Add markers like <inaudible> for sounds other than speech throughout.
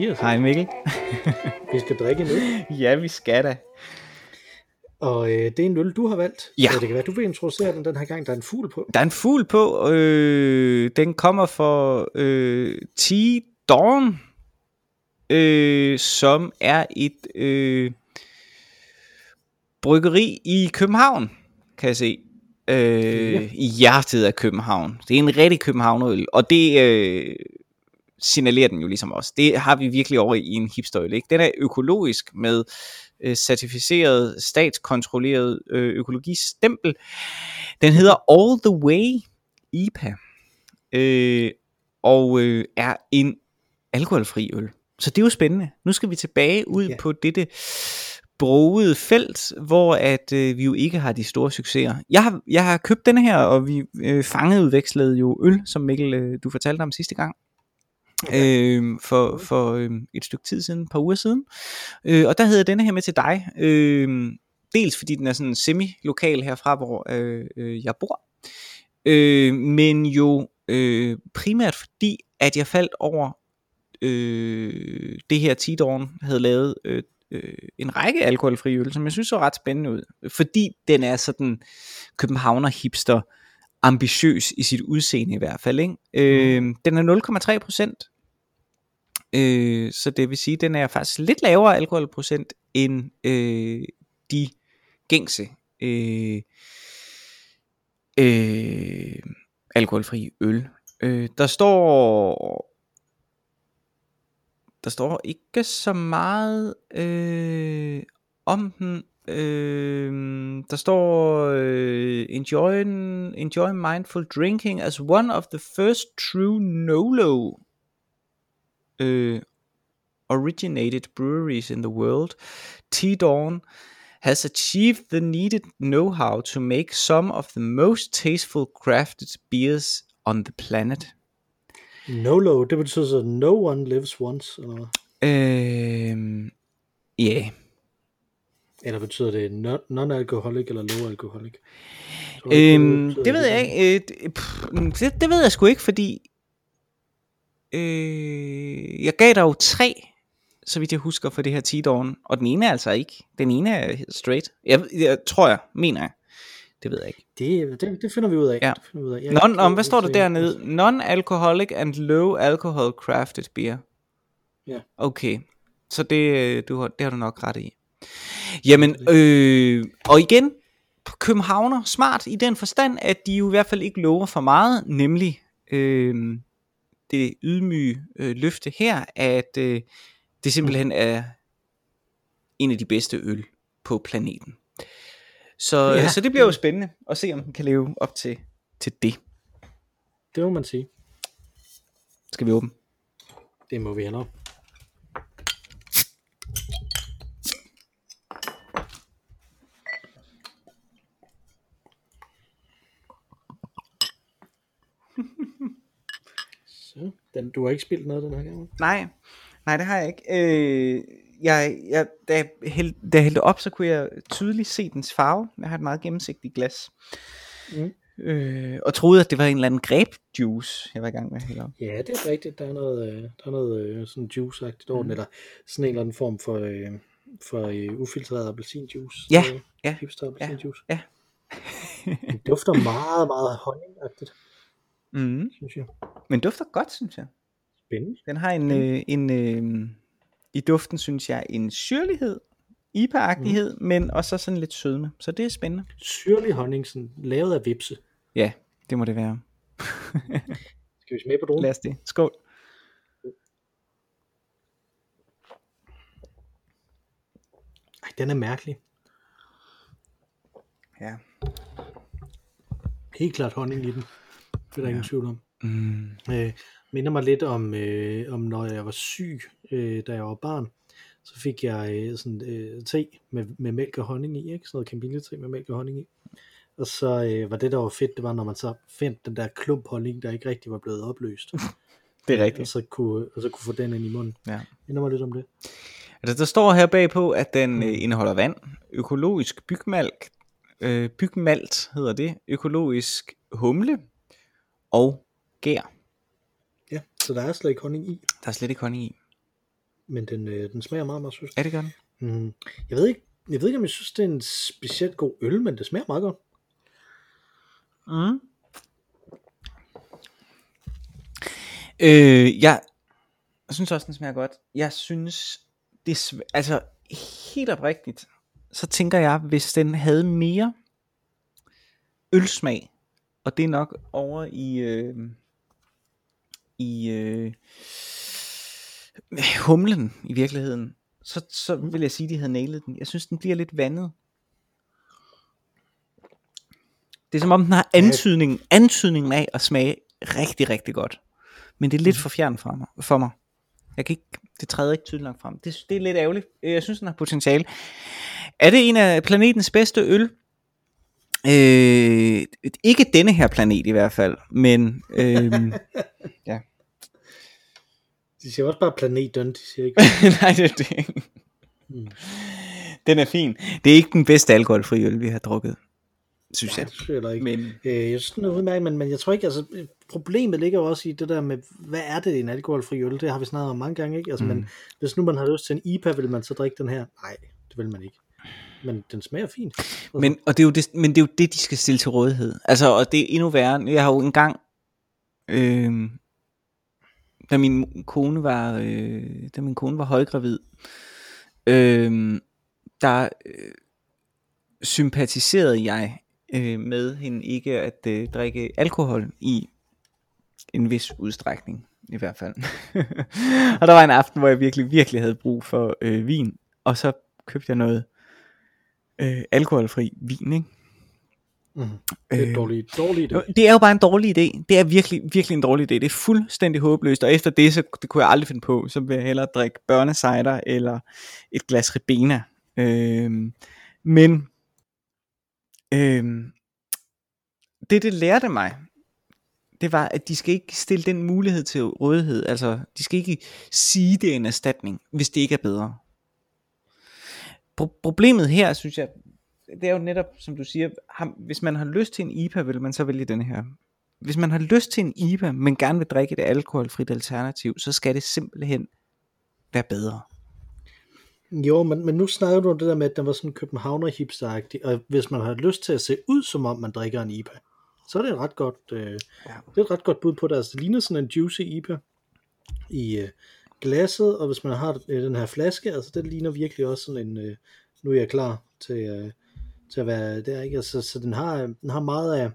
Hej Mathias. Hej Mikkel. Vi skal drikke en øl, <laughs> ja, vi skal da. og øh, det er en øl, du har valgt. Ja. Så det kan være, du vil introducere den den her gang. Der er en fugl på. Der er en fugl på. Øh, den kommer fra øh, T. Dawn, øh, som er et øh, bryggeri i København, kan jeg se. Øh, Ja. I hjertet af København. Det er en rigtig Københavnerøl, og det øh, signalerer den jo ligesom også. Det har vi virkelig over i en hipsterøl. Ikke? Den er økologisk med øh, certificeret, statskontrolleret øh, økologistempel. Den hedder All the Way IPA, øh, og øh, er en alkoholfri øl. Så det er jo spændende. Nu skal vi tilbage ud Ja. på dette broede felt, hvor at øh, vi jo ikke har de store succeser. Jeg har, jeg har købt denne her, og vi øh, fangeudvekslede jo øl, som Mikkel, øh, du fortalte om sidste gang. Øh, for for øh, et stykke tid siden, et par uger siden. Øh, og der hedder denne her med til dig. Øh, dels fordi den er sådan semi-lokal herfra, hvor øh, øh, jeg bor. Øh, men jo øh, primært fordi, at jeg faldt over øh, det her Tidorn havde lavet øh, øh, en række alkoholfri øl, som jeg synes så ret spændende ud. Fordi den er sådan københavner hipster ambitiøs i sit udseende i hvert fald. Ikke? Øh, den er 0,3 procent. Øh, så det vil sige, at den er faktisk lidt lavere alkoholprocent end øh, de gængse øh, øh, alkoholfri øl. Øh, der står der står ikke så meget øh, om den. Øh, der står øh, enjoy, enjoy mindful drinking as one of the first true Nolo øh, originated breweries in the world. T-Dawn has achieved the needed know-how to make some of the most tasteful crafted beers on the planet. Nolo, det betyder så no one lives once, eller hvad? Øhm, ja, yeah. Eller betyder det non- non-alcoholic eller low-alcoholic? Øhm, betyder det ved jeg ikke. Øh, det- pff, det, det ved jeg sgu ikke, fordi øh, jeg gav dig jo tre, så vidt jeg husker, for det her T-Dawn, og den ene er altså ikke. Den ene er straight. Jeg, jeg tror jeg, mener jeg. Det ved jeg ikke. Det, det, det finder vi ud af. Ja. Det finder vi ud af. Jeg Non, om, hvad står der dernede? Non-alcoholic and low alcohol crafted beer. Ja. Okay, så det, øh, du har, det har du nok ret i. Jamen, øh, og igen, Københavner, smart i den forstand, at de jo i hvert fald ikke lover for meget, nemlig øh, det ydmyge øh, løfte her, at øh, det simpelthen er en af de bedste øl på planeten. Så, Ja. ja. så det bliver jo spændende at se, om den kan leve op til, til det. Det må man sige. Skal vi åbne? Det må vi hellere. Så, den, du har ikke spillet noget den her gang? Nej, nej, det har jeg ikke. Øh, jeg, jeg, da, jeg hældte, da jeg hældte op, så kunne jeg tydeligt se dens farve. Jeg har et meget gennemsigtigt glas. Mm. Øh, og troede, at det var en eller anden grape-juice, jeg var i gang med at hælde op. Ja, det er rigtigt. Der er noget, øh, der er noget øh, sådan juice-agtigt over den, eller sådan en eller anden form for, øh, for øh, ufiltreret appelsinjuice. Ja, Øh, ja, Hipster appelsinjuice. ja. Den dufter meget, meget honningagtigt, Mm. synes jeg. Men dufter godt, synes jeg. Spændende. Den har en, øh, en øh, i duften, synes jeg, en syrlighed, IPA-agtighed, mm. men også sådan lidt sødme. Så det er spændende. Syrlig honning, sådan lavet af vipse. Ja, det må det være. <laughs> Skal vi smage på dronen? Lad os det. Skål. Ej, den er mærkelig. Ja. Helt klart honning i den. Det er der ja. ingen tvivl om. Mm. Øh, minder mig lidt om, øh, om når jeg var syg, øh, da jeg var barn. Så fik jeg øh, sådan øh, te med, med mælk og honning i, ikke? Sådan noget kamillete med mælk og honning i. Og så øh, var det, der var fedt, det var, når man så fandt den der klump honning, der ikke rigtig var blevet opløst. <laughs> Det er Og rigtigt. så kunne, og så kunne få den ind i munden. Ja. Minder mig lidt om det. Altså, der står her bagpå, at den øh, indeholder vand, økologisk bygmalk, øh, bygmalt hedder det, økologisk humle og gær. Ja, så der er slet ikke honning i, Der er slet ikke honning i. men den, øh, den smager meget, meget sødt. Er det godt? Mm. Jeg ved ikke, jeg ved ikke, om jeg synes, det er en specielt god øl, men det smager meget godt. Mm. Øh, jeg, jeg synes også, den smager godt. Jeg synes, det sv- altså helt oprigtigt, så tænker jeg, hvis den havde mere ølsmag, og det er nok over i, øh, i øh, humlen i virkeligheden, så, så vil jeg sige, at de havde nailet den. Jeg synes, den bliver lidt vandet. Det er som om, den har antydning, antydningen af at smage rigtig, rigtig godt. Men det er lidt for fjern fra mig, for mig. Jeg kan ikke, det træder ikke tydeligt nok frem. Det, det er lidt ærgerligt. Jeg synes, den har potentiale. Er det en af planetens bedste øl? Øh, ikke denne her planet i hvert fald, men <laughs> øh, De siger også bare planeten, de siger ikke. <laughs> nej, det er det. Mm. Den er fin. Det er ikke den bedste alkoholfri øl, vi har drukket, synes Nej, jeg. det synes jeg heller ikke. Men Øh, jeg synes, den er udmærket, men, men jeg tror ikke, altså, problemet ligger jo også i det der med, hvad er det en alkoholfri øl? Det har vi snakket om mange gange, ikke? Altså, mm. men hvis nu man har lyst til en IPA, vil man så drikke den her? Nej, det vil man ikke. Men den smager fint. Men, og det er jo det, men det er jo det, de skal stille til rådighed. Altså, og det er endnu værre. Jeg har jo engang, øh, da min kone var, øh, da min kone var højgravid, øh, der øh, sympatiserede jeg øh, med hende ikke at øh, drikke alkohol i en vis udstrækning, i hvert fald. <laughs> og der var en aften, hvor jeg virkelig, virkelig havde brug for øh, vin, og så købte jeg noget øh, alkoholfri vin, ikke? mm, det er en dårlig, dårlig idé. Det er jo bare en dårlig idé. Det er virkelig, virkelig en dårlig idé. Det er fuldstændig håbløst, og efter det, så det kunne jeg aldrig finde på. Så vil jeg hellere drikke børnecider eller et glas Ribena. Øhm, men øhm, det, det lærte mig, det var, at de skal ikke stille den mulighed til rådighed. Altså, de skal ikke sige, det er en erstatning, hvis det ikke er bedre. Pro- problemet her, synes jeg, det er jo netop, som du siger, ham, hvis man har lyst til en IPA, vil man så vælge den her. Hvis man har lyst til en IPA, men gerne vil drikke et alkoholfrit alternativ, så skal det simpelthen være bedre. Jo, men, men nu snakker du om det der med, at den var sådan københavner hipster og hvis man har lyst til at se ud, som om man drikker en IPA, så er det et ret godt, øh, Ja. det er et ret godt bud på det. Altså, det ligner sådan en juicy IPA i øh, glasset, og hvis man har øh, den her flaske, altså det ligner virkelig også sådan en, øh, nu er jeg klar til, øh, til at være der, ikke? Altså, så den har, den har meget af,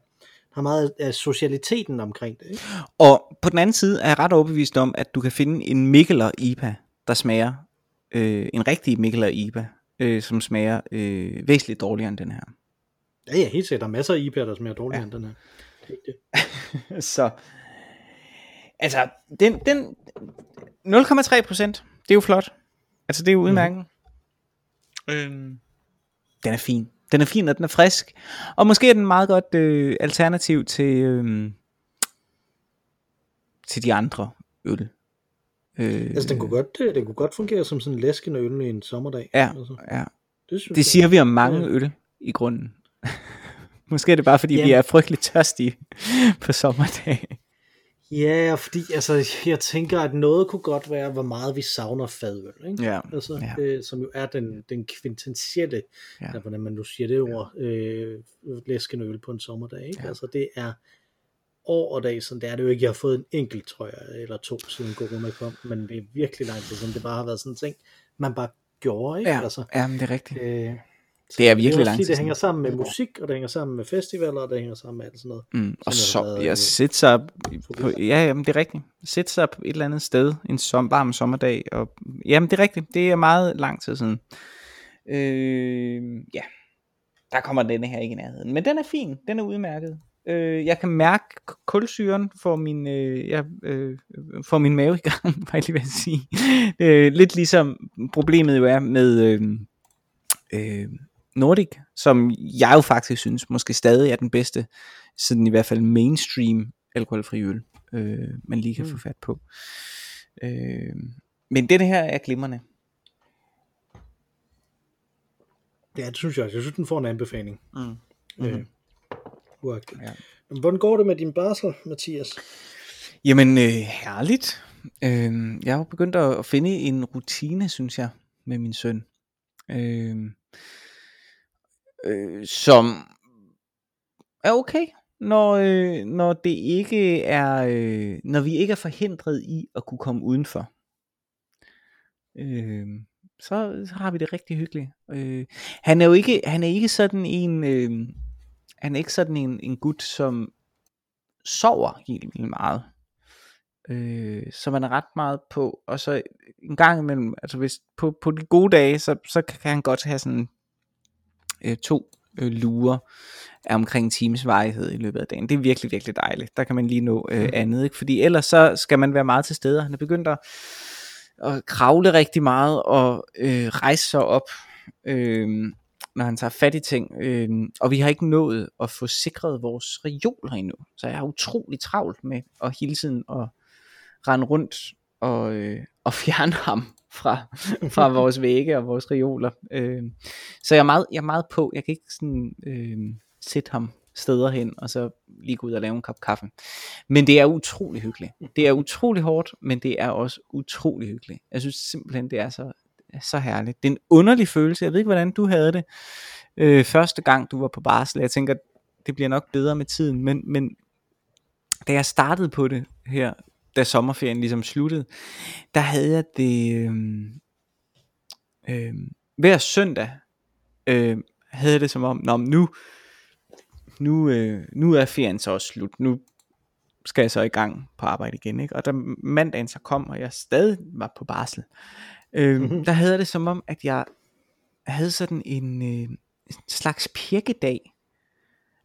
har meget af socialiteten omkring det, ikke? Og på den anden side er jeg ret overbevist om, at du kan finde en Mikkeler IPA, der smager, øh, en rigtig Mikkeler IPA, øh, som smager øh, væsentligt dårligere end den her. Ja, ja, helt sikkert. Der er masser af IPA'er, der smager dårligere Ja. end den her. Det er det. <laughs> Så, altså, den, den 0,3 procent, det er jo flot. Altså, det er jo udmærket. Mm. Øhm, den er fin. Den er fin, og den er frisk. Og måske er den meget godt øh, alternativ til, øh, til de andre øl. Øh, Altså, den kunne, godt, øh, den kunne godt fungere som sådan en læskende øl i en sommerdag. Ja, Altså, ja. det, synes Det jeg. siger vi om mange Ja. øl i grunden. <laughs> Måske er det bare fordi, vi Jamen. er frygteligt tørstige <laughs> på sommerdag. Ja, fordi altså, jeg tænker, at noget kunne godt være, hvor meget vi savner fadøl. Ikke? Ja, Altså, ja. øh, som jo er den, den kvintentielle, Ja. ja. hvordan man nu siger det ord, øh, læskende øl på en sommerdag. Ikke? Ja. Ja. Altså, det er år og dag, sådan det er det jo ikke. Jeg har fået en enkelt, tror jeg, eller to, siden corona kom, men det er virkelig lang tid siden. Det bare har været sådan en ting, man bare gjorde. Ikke? Ja, Altså, ja men det er rigtigt. øh, Det er virkelig lang tid det hænger sammen med musik, og det hænger sammen med festivaler, og det hænger sammen med alt sådan noget. Mm, og så, øh, sætter sig på, ja, jamen, det er rigtigt. Sætte sig på et eller andet sted, en som, varm sommerdag, og jamen, det er rigtigt. Det er meget lang tid siden. Øh, ja, der kommer denne her ikke i nærheden. Men den er fin, den er udmærket. Øh, jeg kan mærke kulsyren for min, øh, jeg, øh, for min mave i gang, <laughs> var jeg lige ved at sige. Øh, lidt ligesom problemet jo er med øh, øh, Nordic, som jeg jo faktisk synes måske stadig er den bedste, sådan i hvert fald mainstream alkoholfri øl, øh, man lige kan mm. Få fat på. Øh, men denne her er glimrende. Ja, det synes jeg også. Jeg synes, den får en anbefaling. Mm. Mm-hmm. Mhm. Øh, uagtet. Ja. Hvordan går det med din barsel, Mathias? Jamen, øh, herligt. Øh, jeg har begyndt at at finde en rutine, synes jeg, med min søn. Øh, øh, som er okay, når, øh, når det ikke er, øh, når vi ikke er forhindret i at kunne komme udenfor. Øh, så, så har vi det rigtig hyggeligt. Øh, han er jo ikke, han er ikke sådan en, øh, han er ikke sådan en, en gut, som sover helt vildt meget. Øh, så man er ret meget på, og så en gang imellem, altså hvis på, på de gode dage, så, så kan han godt have sådan øh, to øh, lurer af omkring en times varighed i løbet af dagen. Det er virkelig, virkelig dejligt. Der kan man lige nå øh, andet, ikke? fordi ellers så skal man være meget til stede. Han er begyndt at, at kravle rigtig meget og øh, rejse sig op, øh, når han tager fat i ting. Øh, og vi har ikke nået at få sikret vores reoler endnu. Så jeg er utrolig travlt med at hele tiden at rende rundt og, øh, og <laughs> fjerne ham fra, <laughs> fra vores vægge og vores reoler. Øh, så jeg er, meget, jeg er meget på. Jeg kan ikke sådan øh, sætte ham steder hen, og så lige gå ud og lave en kop kaffe. Men det er utrolig hyggeligt. Det er utrolig hårdt, men det er også utrolig hyggeligt. Jeg synes simpelthen, det er så, så herligt. Det er en underlig følelse. Jeg ved ikke, hvordan du havde det øh, første gang, du var på barsel. Jeg tænker, det bliver nok bedre med tiden, men, men da jeg startede på det her, da sommerferien ligesom sluttede, der havde jeg det øh, øh, hver søndag øh, havde jeg det som om, Nå, nu nu, øh, nu er ferien så også slut, nu skal jeg så i gang på arbejde igen, ikke? og da mandagen så kom, og jeg stadig var på barsel, øh, mm-hmm. der havde jeg det som om, at jeg havde sådan en, øh, slags pirkedag,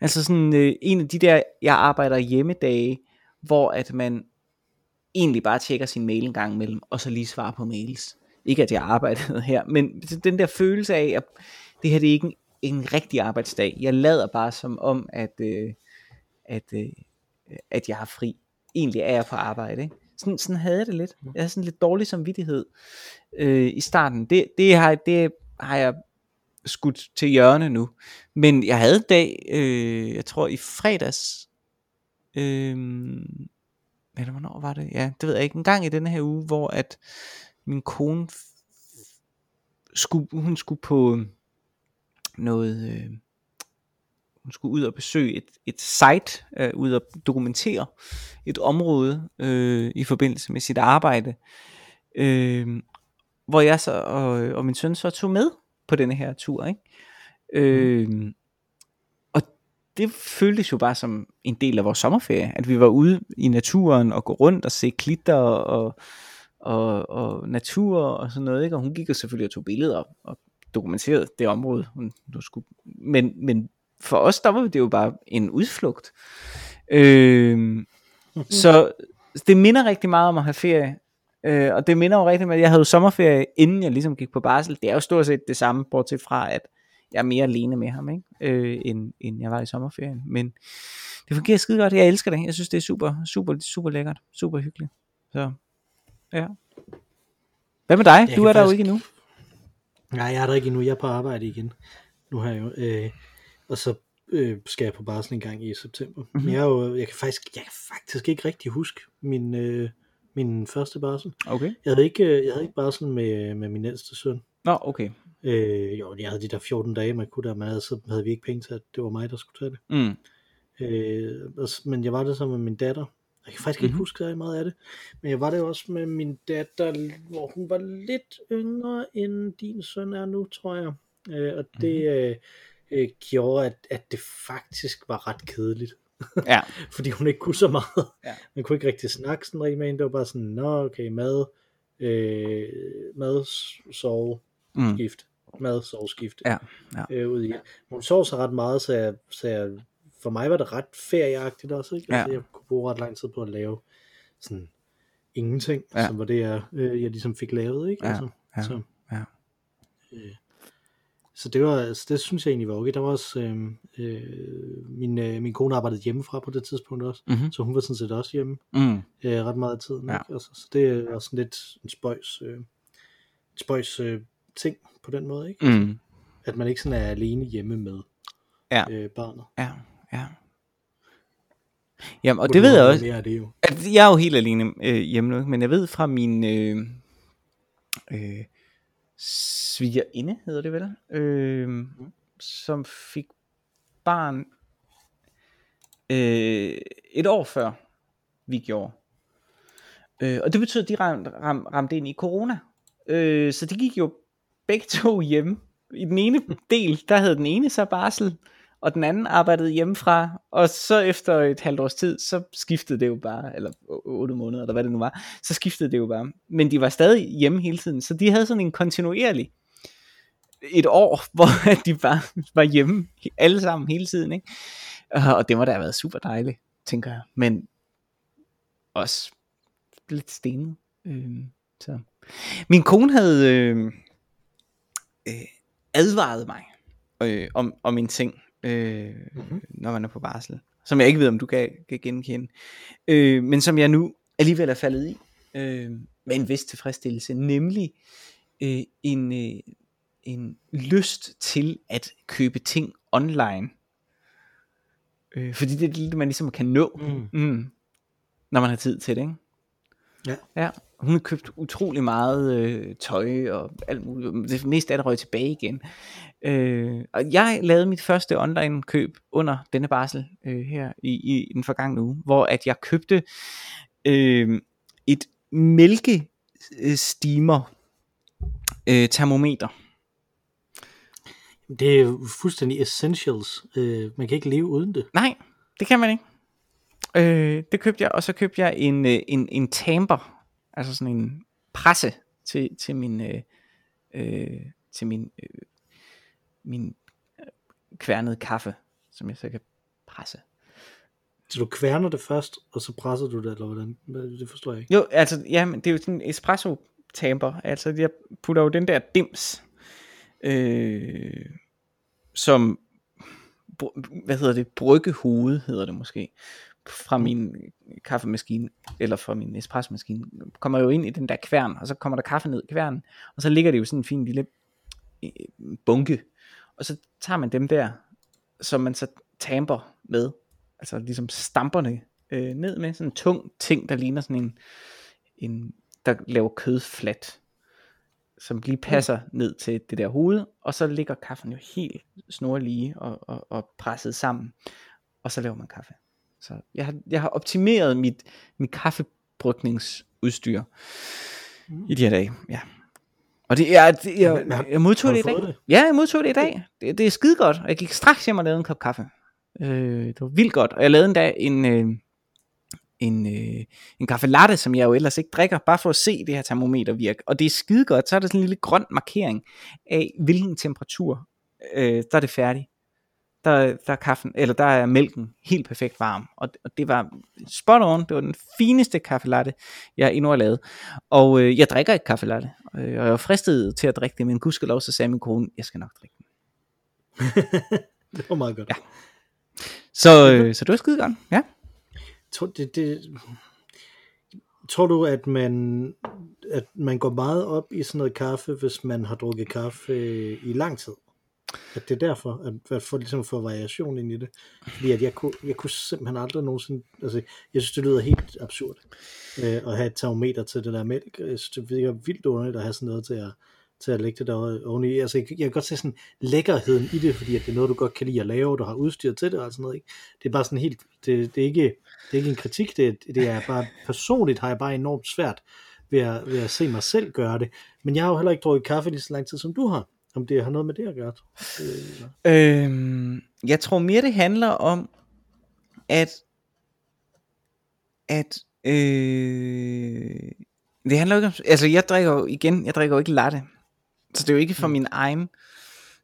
altså sådan øh, en af de der, jeg arbejder hjemmedage, hvor at man egentlig bare tjekker sin mail en gang imellem, og så lige svarer på mails. Ikke at jeg arbejdede her, men den der følelse af, at det her det er ikke en, en rigtig arbejdsdag. Jeg lader bare som om, at, øh, at, øh, at jeg har fri. Egentlig er jeg på arbejde. Ikke? Sådan, sådan havde jeg det lidt. Jeg havde sådan lidt dårlig samvittighed øh, i starten. Det, det, har, det har jeg skudt til hjørne nu. Men jeg havde en dag, øh, jeg tror i fredags, øh, eller hvornår var det? Ja, det ved jeg ikke. En gang i denne her uge, hvor at min kone skulle, hun skulle på noget, øh, hun skulle ud og besøge et, et site, øh, ud og dokumentere et område øh, i forbindelse med sit arbejde, øh, hvor jeg så og, og min søn så tog med på denne her tur, ikke? Øh, det føltes jo bare som en del af vores sommerferie, at vi var ude i naturen og gå rundt og se klitter og, og, og natur og sådan noget, ikke? og hun gik jo selvfølgelig og tog billeder og dokumenterede det område, hun, du skulle, men, men for os, der var det jo bare en udflugt. Øh, så det minder rigtig meget om at have ferie, øh, og det minder jo rigtig meget, jeg havde jo sommerferie, inden jeg ligesom gik på barsel, det er jo stort set det samme, bortset fra, at jeg er mere alene med ham, ikke? Øh, end, end jeg var i sommerferien, men det fungerer skide godt, jeg elsker det, jeg synes det er super, super, super lækkert, super hyggeligt, så ja. Hvad med dig? Du er der faktisk... jo ikke endnu. Nej, jeg er der ikke endnu. Jeg er på arbejde igen. Nu har jeg jo. Øh, og så øh, skal jeg på barsel en gang i september. Mm-hmm. Men jeg, er jo, jeg, kan faktisk, jeg kan faktisk ikke rigtig huske min, øh, min første barsel. Okay. Jeg havde ikke, øh, jeg havde ikke barsel med, med min ældste søn. Nå, okay. Øh, jo, jeg havde de der 14 dage, man kunne der, men havde, så havde vi ikke penge til, at det var mig, der skulle tage det. Mm. Øh, men jeg var der sammen med min datter, jeg kan faktisk ikke mm-hmm. huske så meget af det. Men jeg var det også med min datter, hvor hun var lidt yngre end din søn er nu, tror jeg. Øh, og det mm-hmm. øh, gjorde, at, at det faktisk var ret kedeligt. Ja. <laughs> Fordi hun ikke kunne så meget. Ja. Man kunne ikke rigtig snakke sådan rigtig med hende. Det var bare sådan, nå okay, mad, øh, mad, sove, mm. skift. Mad, sove, skift. Ja. ja. Øh, ud i. Hun sov så ret meget, så jeg, så jeg for mig var det ret ferieagtigt også, ikke? Altså, ja. jeg kunne bruge ret lang tid på at lave sådan ingenting, ja. som var det, jeg, øh, jeg ligesom fik lavet, ikke? Ja. Altså, ja. Så, ja. Øh, så det var, altså, det synes jeg egentlig var okay. Der var også, øh, øh, min, øh, min kone arbejdede hjemmefra på det tidspunkt også, mm-hmm. så hun var sådan set også hjemme mm. øh, ret meget af tiden, Ja. ikke? Altså, så det også sådan lidt en spøjs, øh, spøjs øh, ting på den måde, ikke? Mm. At man ikke sådan er alene hjemme med Ja. øh, barnet. Ja, ja. Jamen, og Hvor det ved jeg også. mere af det jo. at jeg er jo helt alene øh, hjemme nu, men jeg ved fra min øh, øh, svigerinde, hedder det vel, øh, som fik barn øh, et år før vi gjorde. Øh, og det betød, at de ram, ram, ramte ind i corona. Øh, så de gik jo begge to hjemme. I den ene del, der havde den ene så barsel, og den anden arbejdede hjemmefra, og så efter et halvt års tid, så skiftede det jo bare, eller otte måneder, eller hvad det nu var, så skiftede det jo bare. Men de var stadig hjemme hele tiden, så de havde sådan en kontinuerlig et år, <laughs> hvor de bare var hjemme alle sammen hele tiden, ikke? Og- Og det må da have været super dejligt, tænker jeg. Men også lidt stenet. Øh, så. Min kone havde øh, øh, advaret mig øh, om, om en ting, øh, Mhm. når man er på barsel, som jeg ikke ved, om du kan, kan genkende, øh, men som jeg nu alligevel er faldet i, øh, med en vis tilfredsstillelse, nemlig øh, en, øh, en lyst til at købe ting online. Øh, fordi det er det, man ligesom kan nå, Mm. mm, når man har tid til det, ikke? Ja. Ja, hun har købt utrolig meget øh, tøj og alt muligt. Det meste af det røg tilbage igen. Øh, og jeg lavede mit første online køb under denne barsel øh, her i, i den forgangne uge, hvor at jeg købte øh, et mælkestimer øh, termometer. Det er jo fuldstændig essentials. Øh, man kan ikke leve uden det. Nej, det kan man ikke. Øh, det købte jeg, og så købte jeg en, øh, en, en tamper, altså sådan en presse til, til min, øh, øh, til min, øh, min øh, kværnede kaffe, som jeg så kan presse. Så du kværner det først, og så presser du det, eller hvordan? Det forstår jeg ikke. Jo, altså, ja, men det er jo sådan en espresso tamper, altså jeg putter jo den der dims, øh, som, hvad hedder det, bryggehoved hedder det måske, fra min kaffemaskine, eller fra min espressomaskine, kommer jo ind i den der kværn, og så kommer der kaffe ned i kværnen, og så ligger det jo sådan en fin lille øh, bunke, og så tager man dem der, som man så tamper med, altså ligesom stamperne øh, ned med, sådan en tung ting, der ligner sådan en, en der laver kød flat, som lige passer ned til det der hoved, og så ligger kaffen jo helt snorlige og, og, og presset sammen, og så laver man kaffe. Så jeg har, jeg har optimeret mit, mit kaffebrygningsudstyr i de her dage, ja. Og det er, det, jeg, Men har- jeg modtog det i dag. det? Ja, jeg modtog det i dag. Det, det er skide godt, og jeg gik straks hjem og lavede en kop kaffe. Øh, det var vildt godt, og jeg lavede endda en, øh, en, øh, en kaffe latte, som jeg jo ellers ikke drikker, bare for at se det her termometer virke. Og det er skide godt, så er der sådan en lille grøn markering af, hvilken temperatur, øh, der er det færdigt. Der, der er kaffen, eller der er mælken helt perfekt varm, og, og det var spot on, det var den fineste kaffe latte, jeg endnu har lavet. Og øh, jeg drikker ikke kaffe latte, øh, og jeg var fristet til at drikke det, men gudskelov, så sagde min kone, jeg skal nok drikke den. <laughs> Det var meget godt. Ja. Så, øh, så det var skide godt, ja. Tror, det, det, tror du, at man, at man går meget op i sådan noget kaffe, hvis man har drukket kaffe i lang tid? At det er derfor, at, at få, ligesom få variation ind i det. Fordi at jeg, kunne, jeg kunne simpelthen aldrig nogensinde... Altså, jeg synes, det lyder helt absurd øh, at have et termometer til det der mælk. Jeg synes, det virker vildt underligt at have sådan noget til at, til at lægge det der oveni. Altså, jeg, jeg kan godt se sådan lækkerheden i det, fordi at det er noget, du godt kan lide at lave, du har udstyr til det og sådan noget. Ikke? Det er bare sådan helt... Det, det, er ikke, det er ikke en kritik, det, det er bare... Personligt har jeg bare enormt svært ved at, ved at se mig selv gøre det. Men jeg har jo heller ikke drukket kaffe lige så lang tid, som du har. Om det har noget med det at gøre. Øh, Øhm, jeg tror mere det handler om at at øh, det handler ikke om altså jeg drikker jo igen jeg drikker jo ikke latte så det er jo ikke for Mm. min egen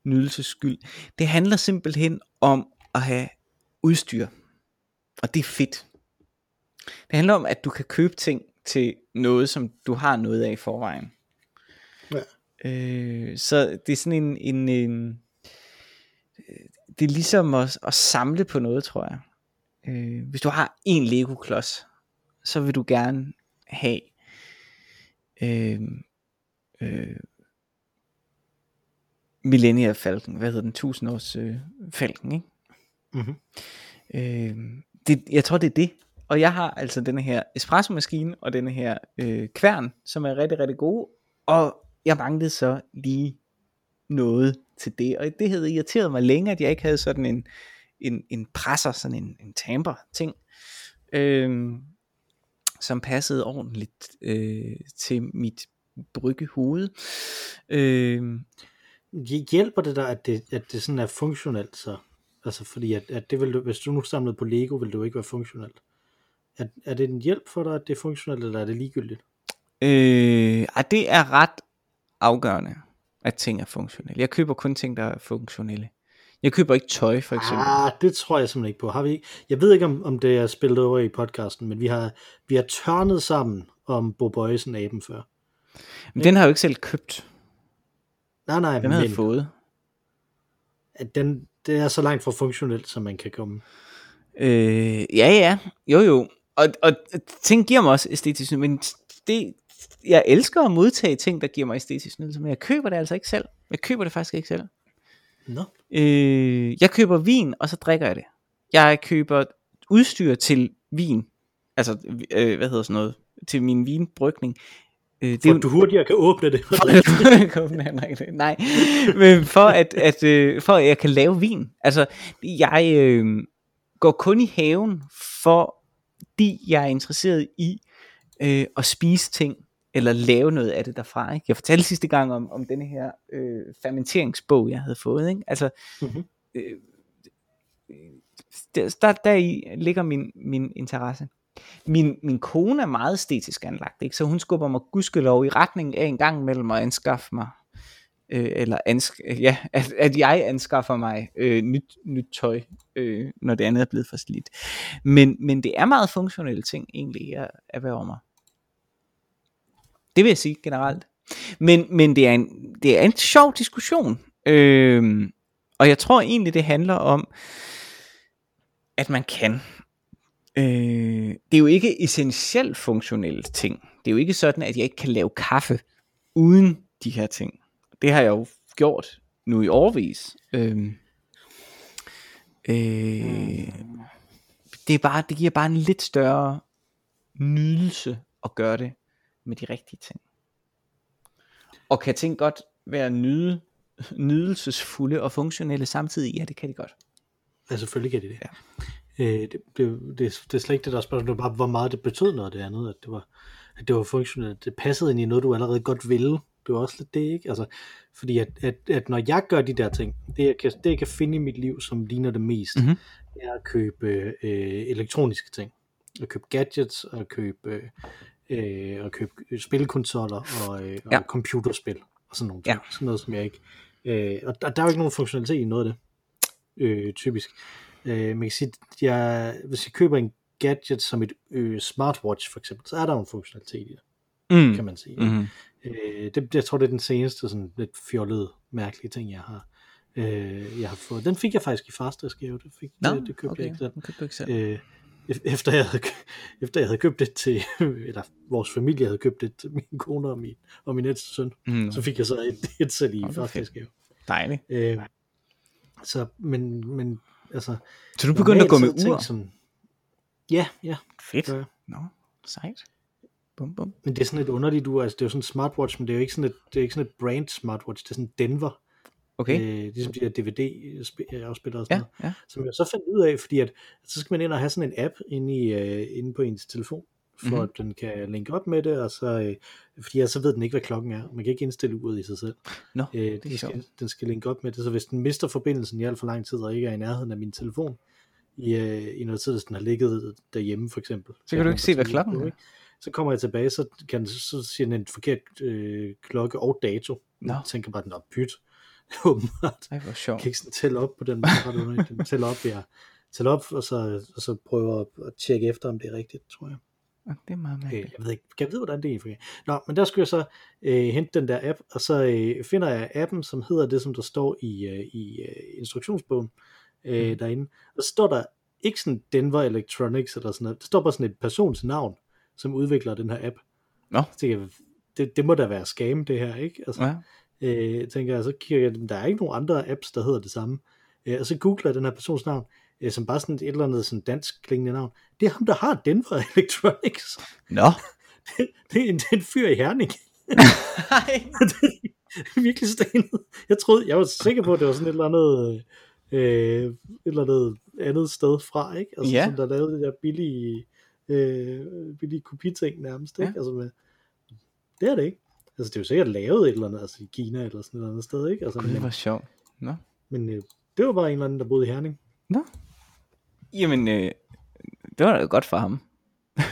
nydelses skyld det handler simpelthen om at have udstyr og det er fedt det handler om at du kan købe ting til noget som du har noget af i forvejen. Øh, så det er sådan en, en, en det er ligesom at, at samle på noget, tror jeg. Øh, hvis du har en Lego-klods, så vil du gerne have øh, øh, Millennia Falcon, hvad hedder den, 1000 års øh, Falcon, ikke? mm-hmm. Øh, det, jeg tror, det er det. Og jeg har altså denne her espresso-maskine og denne her øh, kværn, som er rigtig, rigtig gode. Og jeg manglede så lige noget til det. Og det havde irriteret mig længe, at jeg ikke havde sådan en, en, en presser, sådan en, en tamper ting, øh, som passede ordentligt øh, til mit bryggehoved. Øh, Hjælper det dig, at det, at det sådan er funktionelt så? Altså fordi, at, at det vil du, hvis du nu samlede på Lego, vil det jo ikke være funktionelt. Er, er det en hjælp for dig, at det er funktionelt, eller er det ligegyldigt? Øh, ah, det er ret afgørende, at ting er funktionelle. Jeg køber kun ting, der er funktionelle. Jeg køber ikke tøj, for eksempel. Ah, det tror jeg simpelthen ikke på. Har vi, jeg ved ikke, om, om det er spillet over i podcasten, men vi har, vi har tørnet sammen om Bo Bøjsen aben før. Men den har jeg jo ikke selv købt. Nej, nej, Den har jeg fået. at den, det er så langt fra funktionelt, som man kan komme. Øh, ja, ja. Jo, jo. Og, og ting giver mig også æstetisk men det, jeg elsker at modtage ting, der giver mig æstetisk nydelse, men jeg køber det altså ikke selv. Jeg køber det faktisk ikke selv. Nå, Øh, jeg køber vin, og så drikker jeg det. Jeg køber udstyr til vin. Altså, øh, hvad hedder sådan noget? Til min vinbrygning. Øh, det for at du hurtigere kan åbne det. <laughs> Nej, men for at, at, øh, for at jeg kan lave vin. Altså, jeg øh, går kun i haven, fordi jeg er interesseret i øh, at spise ting, eller lave noget af det derfra. Ikke? Jeg fortalte sidste gang om, om denne her øh, fermenteringsbog, jeg havde fået. Ikke? Altså, Mhm. øh, der, der, der i ligger min, min interesse. Min, min kone er meget æstetisk anlagt, ikke? så hun skubber mig gudskelov i retning af en gang mellem at anskaffe mig, øh, eller ansk ja, at, at jeg anskaffer mig øh, nyt, nyt tøj, øh, når det andet er blevet for slidt. Men, men det er meget funktionelle ting, egentlig, jeg erhverver mig. Det vil jeg sige generelt. Men, men det, er en, det er en sjov diskussion. Øh, og jeg tror egentlig, det handler om, at man kan. Øh, det er jo ikke essentielt funktionelle ting. Det er jo ikke sådan, at jeg ikke kan lave kaffe uden de her ting. Det har jeg jo gjort nu i årvis. Øh, øh, det, er bare, det giver bare en lidt større nydelse at gøre det med de rigtige ting. Og kan ting godt være nyde, nydelsesfulde og funktionelle samtidig? Ja, det kan de godt. Ja, selvfølgelig kan de det. Ja. Øh, det, det, det, det er slet ikke det der spørgsmål, det var bare, hvor meget det betød noget det andet, at det var, at det var funktionelt, det passede ind i noget, du allerede godt ville. Det var også lidt det, ikke? Altså, fordi at, at, at når jeg gør de der ting, det jeg, kan, det jeg kan finde i mit liv, som ligner det mest, Mhm. er at købe øh, elektroniske ting. At købe gadgets, at købe, øh, at købe spilkonsoller og, øh, og Ja. computerspil og sådan nogle ting. Ja. Sådan noget, som jeg ikke... Øh, og der, der er jo ikke nogen funktionalitet i noget af det, øh, typisk. Øh, man kan sige, at jeg, hvis jeg køber en gadget som et øh, smartwatch for eksempel, så er der jo en funktionalitet i det, Mm. kan man sige. Mm-hmm. Øh, det, jeg tror, det er den seneste sådan lidt fjollede, mærkelige ting, jeg har, øh, jeg har fået. Den fik jeg faktisk i fastersgave. Det, fik, Nå, det, det købte okay. jeg ikke selv. Den købte ikke selv. Øh, <laughs> efter, jeg havde, efter jeg havde købt det til, <laughs> eller vores familie havde købt det til min kone og min, og min ældste søn, Mm. så fik jeg så et, et selv i fastersgave. Dejligt. Øh, så, men, men altså... Så du begyndte at gå med ur? Som, ja, ja, Fedt. Nå, sejt. Bum, bum. Men det er sådan et underligt ur, altså det er jo sådan en smartwatch, men det er jo ikke sådan et, det er ikke sådan et brand smartwatch, det er sådan en Denver, Okay. øh, ligesom de der DVD-afspillere og sådan Ja, noget, ja. som jeg så fandt ud af, fordi at, så skal man ind og have sådan en app inde, i, øh, inde på ens telefon, for Mhm. at den kan linke op med det, og så, øh, fordi jeg så ved den ikke, hvad klokken er. Man kan ikke indstille uret i sig selv. Nå, Øh, det den, skal, den skal linke op med det, så hvis den mister forbindelsen i alt for lang tid, og ikke er i nærheden af min telefon, i, øh, i noget tid, hvis den har ligget derhjemme for eksempel. Så kan du ikke se, hvad klokken er. ikke? Så kommer jeg tilbage, så, kan, så siger den en forkert øh, klokke og dato. Nå. Jeg tænker bare, den er pyt. <laughs> Åbenbart. Ej, hvor Jeg sjovt. kan ikke sådan tælle op på den måde. Den tæller op, ja. Tæller op, og så, og så prøver at, at tjekke efter, om det er rigtigt, tror jeg. Ja, Det er meget Øh, mærkeligt. jeg ved ikke, kan jeg vide, hvordan det egentlig fungerer? Nå, men der skulle jeg så øh, hente den der app, og så øh, finder jeg appen, som hedder det, som der står i, øh, i øh, instruktionsbogen øh, Mhm. derinde. Og så står der ikke sådan Denver Electronics eller sådan noget. Der står bare sådan et persons navn, som udvikler den her app. Nå. Så tænker jeg, det, det må da være scam, det her, ikke? Altså, Ja. Øh, tænker jeg, så kigger jeg, der er ikke nogen andre apps, der hedder det samme. Øh, og så googler jeg den her persons navn. øh, som bare sådan et eller andet sådan dansk klingende navn. Det er ham, der har Denver <laughs> Electronics. Nå. <laughs> Det, det, er, en, det er en fyr i Herning. <laughs> er virkelig stenet. Jeg troede, jeg var sikker på, at det var sådan et eller andet, øh, et eller andet andet sted fra, ikke? Altså, Ja. som der lavede det der billige, øh, billige kopiting nærmest, ikke? Ja. Altså, med, det er det ikke. Altså, det er jo sikkert lavet et eller andet, altså i Kina eller sådan et eller andet sted, ikke? Altså, Det men, var sjovt. Nå. men øh, det var bare en eller anden, der boede i Herning. Nå. Jamen, øh, det var da godt for ham. <laughs>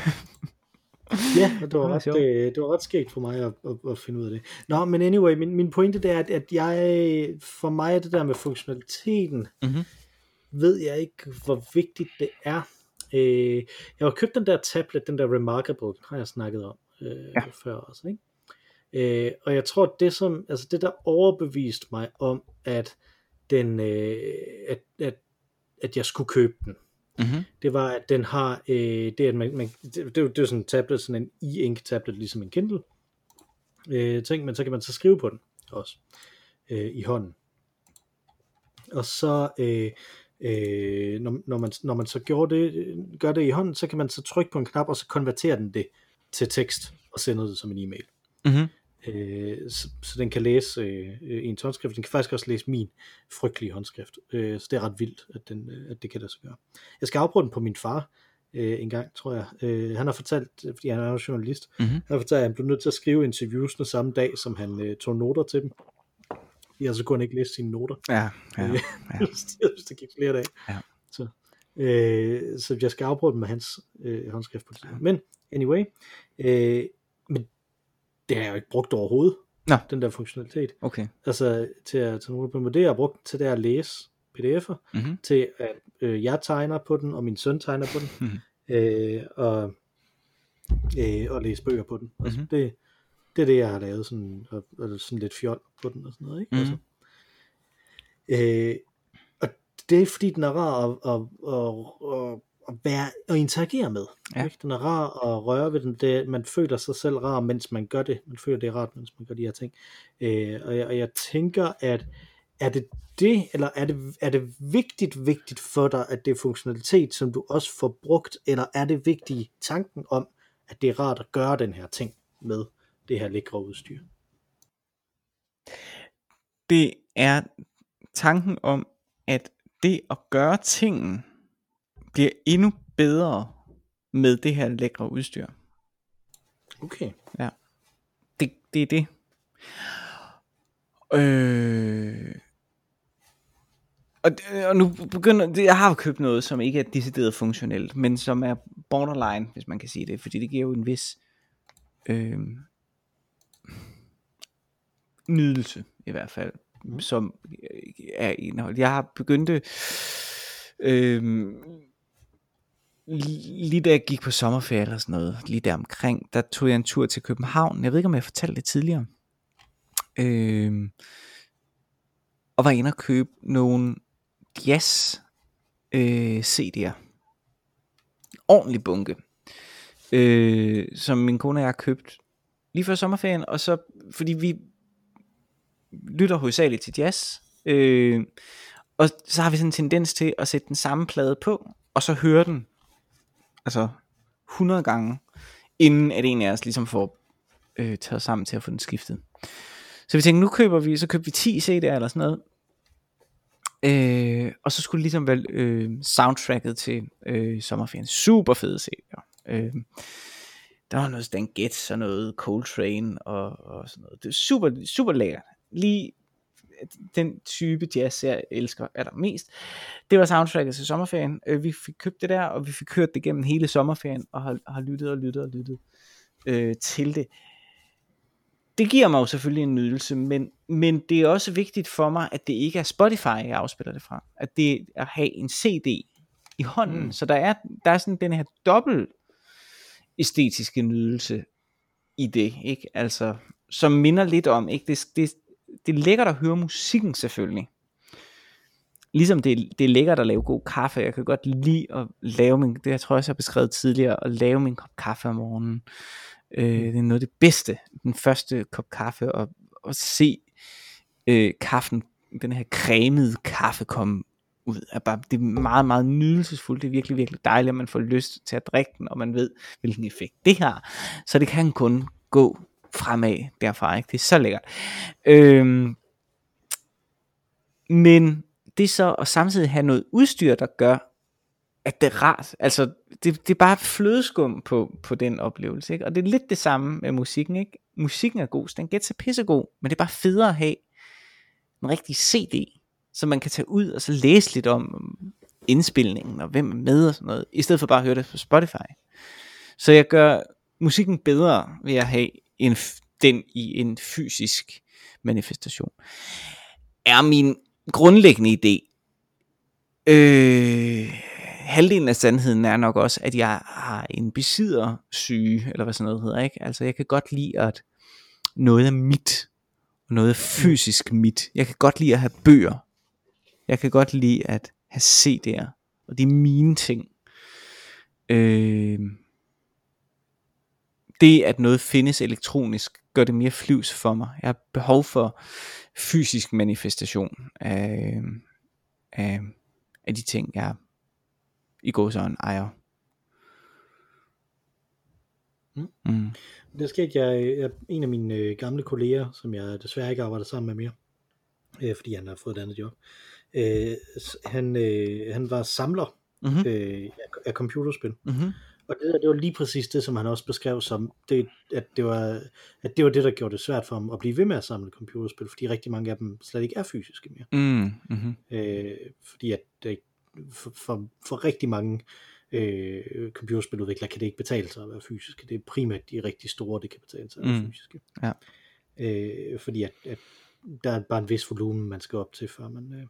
Ja, det var, Det ret, sjovt. øh, det var ret skægt for mig at, at, at finde ud af det. Nå, men anyway, min, min pointe det er, at, at jeg, for mig er det der med funktionaliteten, Mhm. ved jeg ikke, hvor vigtigt det er. Øh, jeg har købt den der tablet, den der Remarkable, har jeg snakket om øh, ja. før også, ikke? Øh, og jeg tror, det som, altså det der overbeviste mig om, at den, øh, at, at, at jeg skulle købe den, Mm-hmm. det var, at den har, øh, det, at man, man, det, det, er det er jo sådan en tablet, sådan en e-ink tablet, ligesom en Kindle øh, ting, men så kan man så skrive på den også, øh, i hånden. Og så, øh, øh, når, når, man, når man så gjorde det, øh, gør det i hånden, så kan man så trykke på en knap, og så konverterer den det til tekst, og sender det som en e-mail. Mm-hmm. Øh, så, så den kan læse øh, ens håndskrift. Den kan faktisk også læse min frygtelige håndskrift. Øh, så det er ret vildt, at, den, øh, at det kan lade sig gøre. Jeg skal afprøve den på min far øh, en gang, tror jeg. Øh, han har fortalt, øh, fordi han er jo journalist, Mhm. han har fortalt, at han blev nødt til at skrive interviewsene samme dag, som han øh, tog noter til dem. Ja, så kunne han ikke læse sine noter, Ja, ja, Øh, ja. <laughs> hvis det gik flere dage. Ja. Så, øh, så jeg skal afprøve den med hans øh, håndskrift på det. Men anyway, øh, men det har jeg jo ikke brugt overhovedet, Nå. den der funktionalitet. Okay. Altså til at tage noter på, det jeg har brugt til det at læse pdf'er, Mm-hmm. til at øh, jeg tegner på den, og min søn tegner på den, <laughs> Mhm. øh, og, øh, og læse bøger på den. Altså, Mhm. det, det er det, jeg har lavet, sådan, og, og sådan lidt fjol på den og sådan noget. Ikke? Mhm. Altså, øh, og det er fordi, den er rar at, at, at, at, at, være, at interagere med. Ja. Ikke? Den er rar at røre ved den. Det, man føler sig selv rar, mens man gør det. Man føler, det er rart, mens man gør de her ting. Øh, og, jeg, og jeg tænker, at er det det, eller er det, er det vigtigt, vigtigt for dig, at det er funktionalitet, som du også får brugt, eller er det vigtigt tanken om, at det er rart at gøre den her ting med det her lækre udstyr? Det er tanken om, at det at gøre tingen bliver endnu bedre med det her lækre udstyr. Okay. Det, det er det. Øh, og, og nu begynder jeg har købt noget, som ikke er decideret funktionelt, men som er borderline, hvis man kan sige det, fordi det giver jo en vis øh, nydelse i hvert fald, Mhm. som er indhold. Jeg har begyndt øh, lige da jeg gik på sommerferie eller sådan noget, lige der omkring, der tog jeg en tur til København. Jeg ved ikke, om jeg fortalte det tidligere. Øh, og var inde og købe nogle jazz øh, CD'er. Ordentlig bunke. Øh, som min kone og jeg har købt lige før sommerferien, og så, fordi vi lytter hovedsageligt til jazz, øh, og så har vi sådan en tendens til at sætte den samme plade på, og så høre den, altså 100 gange, inden at en af os ligesom får øh, taget sammen til at få den skiftet. Så vi tænkte, nu køber vi, så køber vi 10 CD'er eller sådan noget, øh, og så skulle det ligesom være øh, soundtracket til øh, sommerferien. Super fede CD'er. Øh, der var noget Stan Getz og noget Coltrane og, og sådan noget. Det er super, super lækkert. Lige den type jazz, jeg elsker allermest. Det var soundtracket til sommerferien. Øh, vi fik købt det der, og vi fik kørt det gennem hele sommerferien, og har, har lyttet og lyttet og lyttet øh, til det. Det giver mig jo selvfølgelig en nydelse, men, men det er også vigtigt for mig, at det ikke er Spotify, jeg afspiller det fra. At det er at have en CD i hånden. Mm. Mm. Så der er, der er sådan den her dobbelt æstetiske nydelse i det, ikke? Altså, som minder lidt om, ikke? Det, det, det er lækkert at høre musikken selvfølgelig. Ligesom det, det er lækkert at lave god kaffe. Jeg kan godt lide at lave min, det jeg tror jeg også, jeg har beskrevet tidligere, at lave min kop kaffe om morgenen. Øh, det er noget af det bedste. Den første kop kaffe, og, og se øh, kaffen, den her cremede kaffe komme ud. Er bare, det er meget, meget nydelsesfuldt. Det er virkelig, virkelig dejligt, at man får lyst til at drikke den, og man ved, hvilken effekt det har. Så det kan kun gå fremad derfra. Ikke? Det er så lækkert. Øhm, men det er så at samtidig have noget udstyr, der gør, at det er rart. Altså, det, det er bare flødeskum på, på den oplevelse. Ikke? Og det er lidt det samme med musikken. Ikke? Musikken er god, så den gætter sig pissegod, men det er bare federe at have en rigtig CD, som man kan tage ud og så læse lidt om indspilningen, og hvem er med og sådan noget, i stedet for bare at høre det på Spotify. Så jeg gør musikken bedre ved at have en, den i en fysisk manifestation. Er min grundlæggende idé. Øh, halvdelen af sandheden er nok også, at jeg har en besidder syge, eller hvad sådan noget hedder, ikke? Altså jeg kan godt lide, at noget er mit, og noget er fysisk mit. Jeg kan godt lide at have bøger. Jeg kan godt lide at have CD'er, og det er mine ting. Øh, det at noget findes elektronisk, gør det mere flyvs for mig. Jeg har behov for fysisk manifestation af, af, af de ting, jeg i går sådan ejer. Mm. Mm. Det sker ikke. Jeg, jeg, en af mine øh, gamle kolleger, som jeg desværre ikke arbejder sammen med mere, øh, fordi han har fået et andet job, øh, han, øh, han var samler mm-hmm. øh, af computerspil. Mm-hmm. Og det, det var lige præcis det, som han også beskrev som, det, at, det var, at det var det, der gjorde det svært for ham at blive ved med at samle computerspil, fordi rigtig mange af dem slet ikke er fysiske mere. Mm, hmm øh, fordi at det, for, for, for rigtig mange øh, computerspiludviklere kan det ikke betale sig at være fysiske. Det er primært de rigtig store, det kan betale sig at være mm. fysiske. Ja. Øh, fordi at, at der er bare en vis volumen, man skal op til, før man,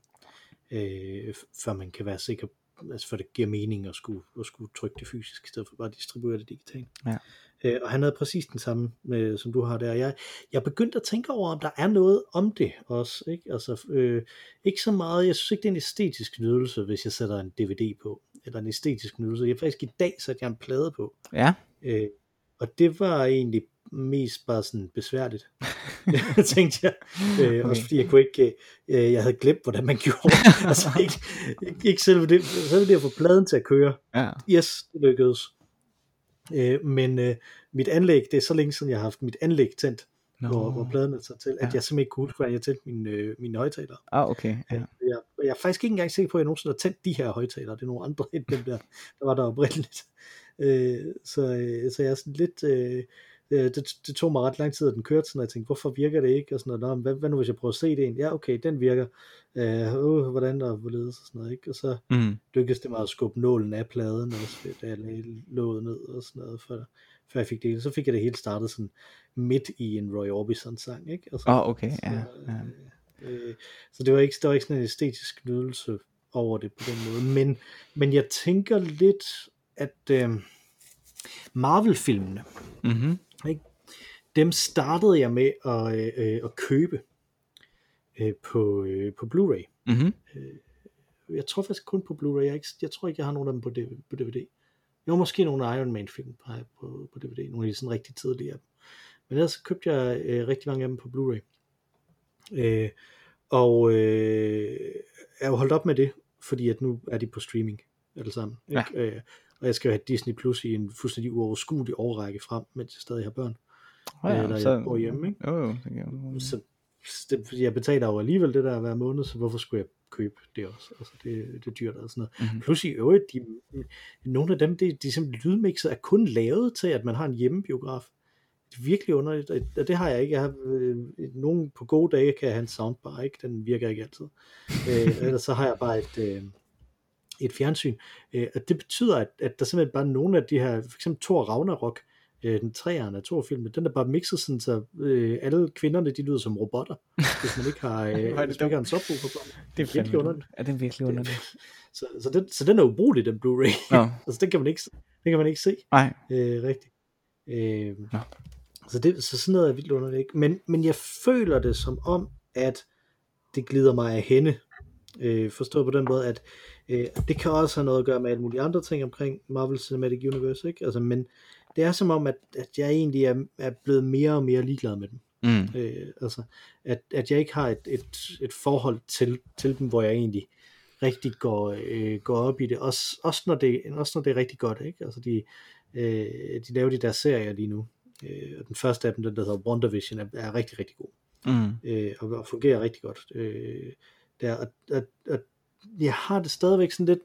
øh, øh før man kan være sikker altså for det giver mening at skulle, at skulle trykke det fysisk, i stedet for bare at distribuere det digitalt. Ja. Øh, og han havde præcis den samme, øh, som du har der. Jeg, jeg begyndte at tænke over, om der er noget om det også. Ikke, altså, øh, ikke så meget, jeg synes ikke, det er en æstetisk nydelse, hvis jeg sætter en DVD på, eller en æstetisk nydelse. Jeg faktisk i dag satte jeg en plade på. Ja. Øh, og det var egentlig mest bare sådan besværligt, <laughs> <laughs> tænkte jeg. Øh, okay. Også fordi jeg kunne ikke, øh, jeg havde glemt, hvordan man gjorde. <laughs> altså ikke, ikke, ikke selve det, selve det at få pladen til at køre. Ja. Yes, det lykkedes. Øh, men øh, mit anlæg, det er så længe siden, jeg har haft mit anlæg tændt, no. hvor, hvor pladen er så til, at ja. jeg simpelthen ikke kunne huske, hvordan jeg tændte mine, øh, mine højtalere. Ah, okay. Ja. Jeg, jeg er faktisk ikke engang sikker på, at jeg nogensinde har tændt de her højtalere. Det er nogle andre end dem der, der var der oprindeligt. Øh, så, øh, så jeg er sådan lidt... Øh, øh, det, det tog mig ret lang tid, at den kørte sådan, og jeg tænkte, hvorfor virker det ikke? Og sådan noget, hvad, hvad nu hvis jeg prøver at se det Ja, okay, den virker. Øh, uh, hvordan der hvorledes og sådan noget, ikke? Og så mm. lykkedes det mig at skubbe nålen af pladen også, da jeg låget ned og sådan noget, for, før jeg fik det Så fik jeg det hele startet sådan midt i en Roy Orbison sang, ikke? Åh, oh, okay, så, ja. ja. Øh, øh, så det var ikke, der var ikke sådan en æstetisk nydelse over det på den måde, men, men jeg tænker lidt, at øh, Marvel-filmene, mm-hmm. Ikke? dem startede jeg med at, øh, øh, at købe øh, på, øh, på Blu-ray. Mm-hmm. Øh, jeg tror faktisk kun på Blu-ray. Jeg, ikke, jeg tror ikke, jeg har nogen af dem på, på DVD. Jeg har måske nogle Iron Man film på, på, på DVD, nogle af de sådan rigtig tidlige af dem. Men ellers købte jeg øh, rigtig mange af dem på Blu-ray. Øh, og øh, jeg har holdt op med det, fordi at nu er de på streaming alle sammen. Ikke? Ja. Øh, og jeg skal have Disney Plus i en fuldstændig uoverskuelig overrække frem, mens jeg stadig har børn. Oh ja, eller så, jeg bor hjemme, ikke? Jo, jo, det så, det, jeg betaler jo alligevel det der hver måned, så hvorfor skulle jeg købe det også? Altså, det, det er dyrt og sådan noget. Mm-hmm. Plus i øvrigt, de, nogle af dem, de, de simpelthen lydmixet er kun lavet til, at man har en hjemmebiograf. Det er virkelig underligt, og det har jeg ikke. Jeg har, øh, nogen på gode dage kan jeg have en soundbar, ikke? Den virker ikke altid. øh, ellers så har jeg bare et... Øh, et fjernsyn. Øh, og det betyder, at, at der simpelthen bare nogle af de her, for eksempel Thor Ragnarok, øh, den træerne af Thor-filmen, den er bare mixet sådan, så øh, alle kvinderne, de lyder som robotter, <laughs> hvis man ikke har, øh, hvis man ikke har en subwoofer på. Det er virkelig underligt. Ja, det er virkelig underligt. <laughs> Så, så, den, så den er ubrugelig, den Blu-ray. Ja. <laughs> altså, den kan man ikke, den kan man ikke se. Nej. Øh, rigtigt. Øh, ja. så, det, så sådan noget er vildt underligt. Men, men jeg føler det som om, at det glider mig af hende. Øh, forstået på den måde, at Øh, det kan også have noget at gøre med alle mulige andre ting omkring Marvel Cinematic Universe, ikke? Altså, men det er som om, at, at jeg egentlig er, er blevet mere og mere ligeglad med dem. Mm. Øh, altså, at, at jeg ikke har et, et, et forhold til, til dem, hvor jeg egentlig rigtig går, øh, går op i det, også, også, når det, også når det er rigtig godt, ikke? Altså de, øh, de laver de der serier lige nu, øh, og den første af dem, den der hedder WandaVision, er, er rigtig, rigtig god, Mm. øh, og, og fungerer rigtig godt. Øh, der, og, og, og jeg har det stadigvæk sådan lidt,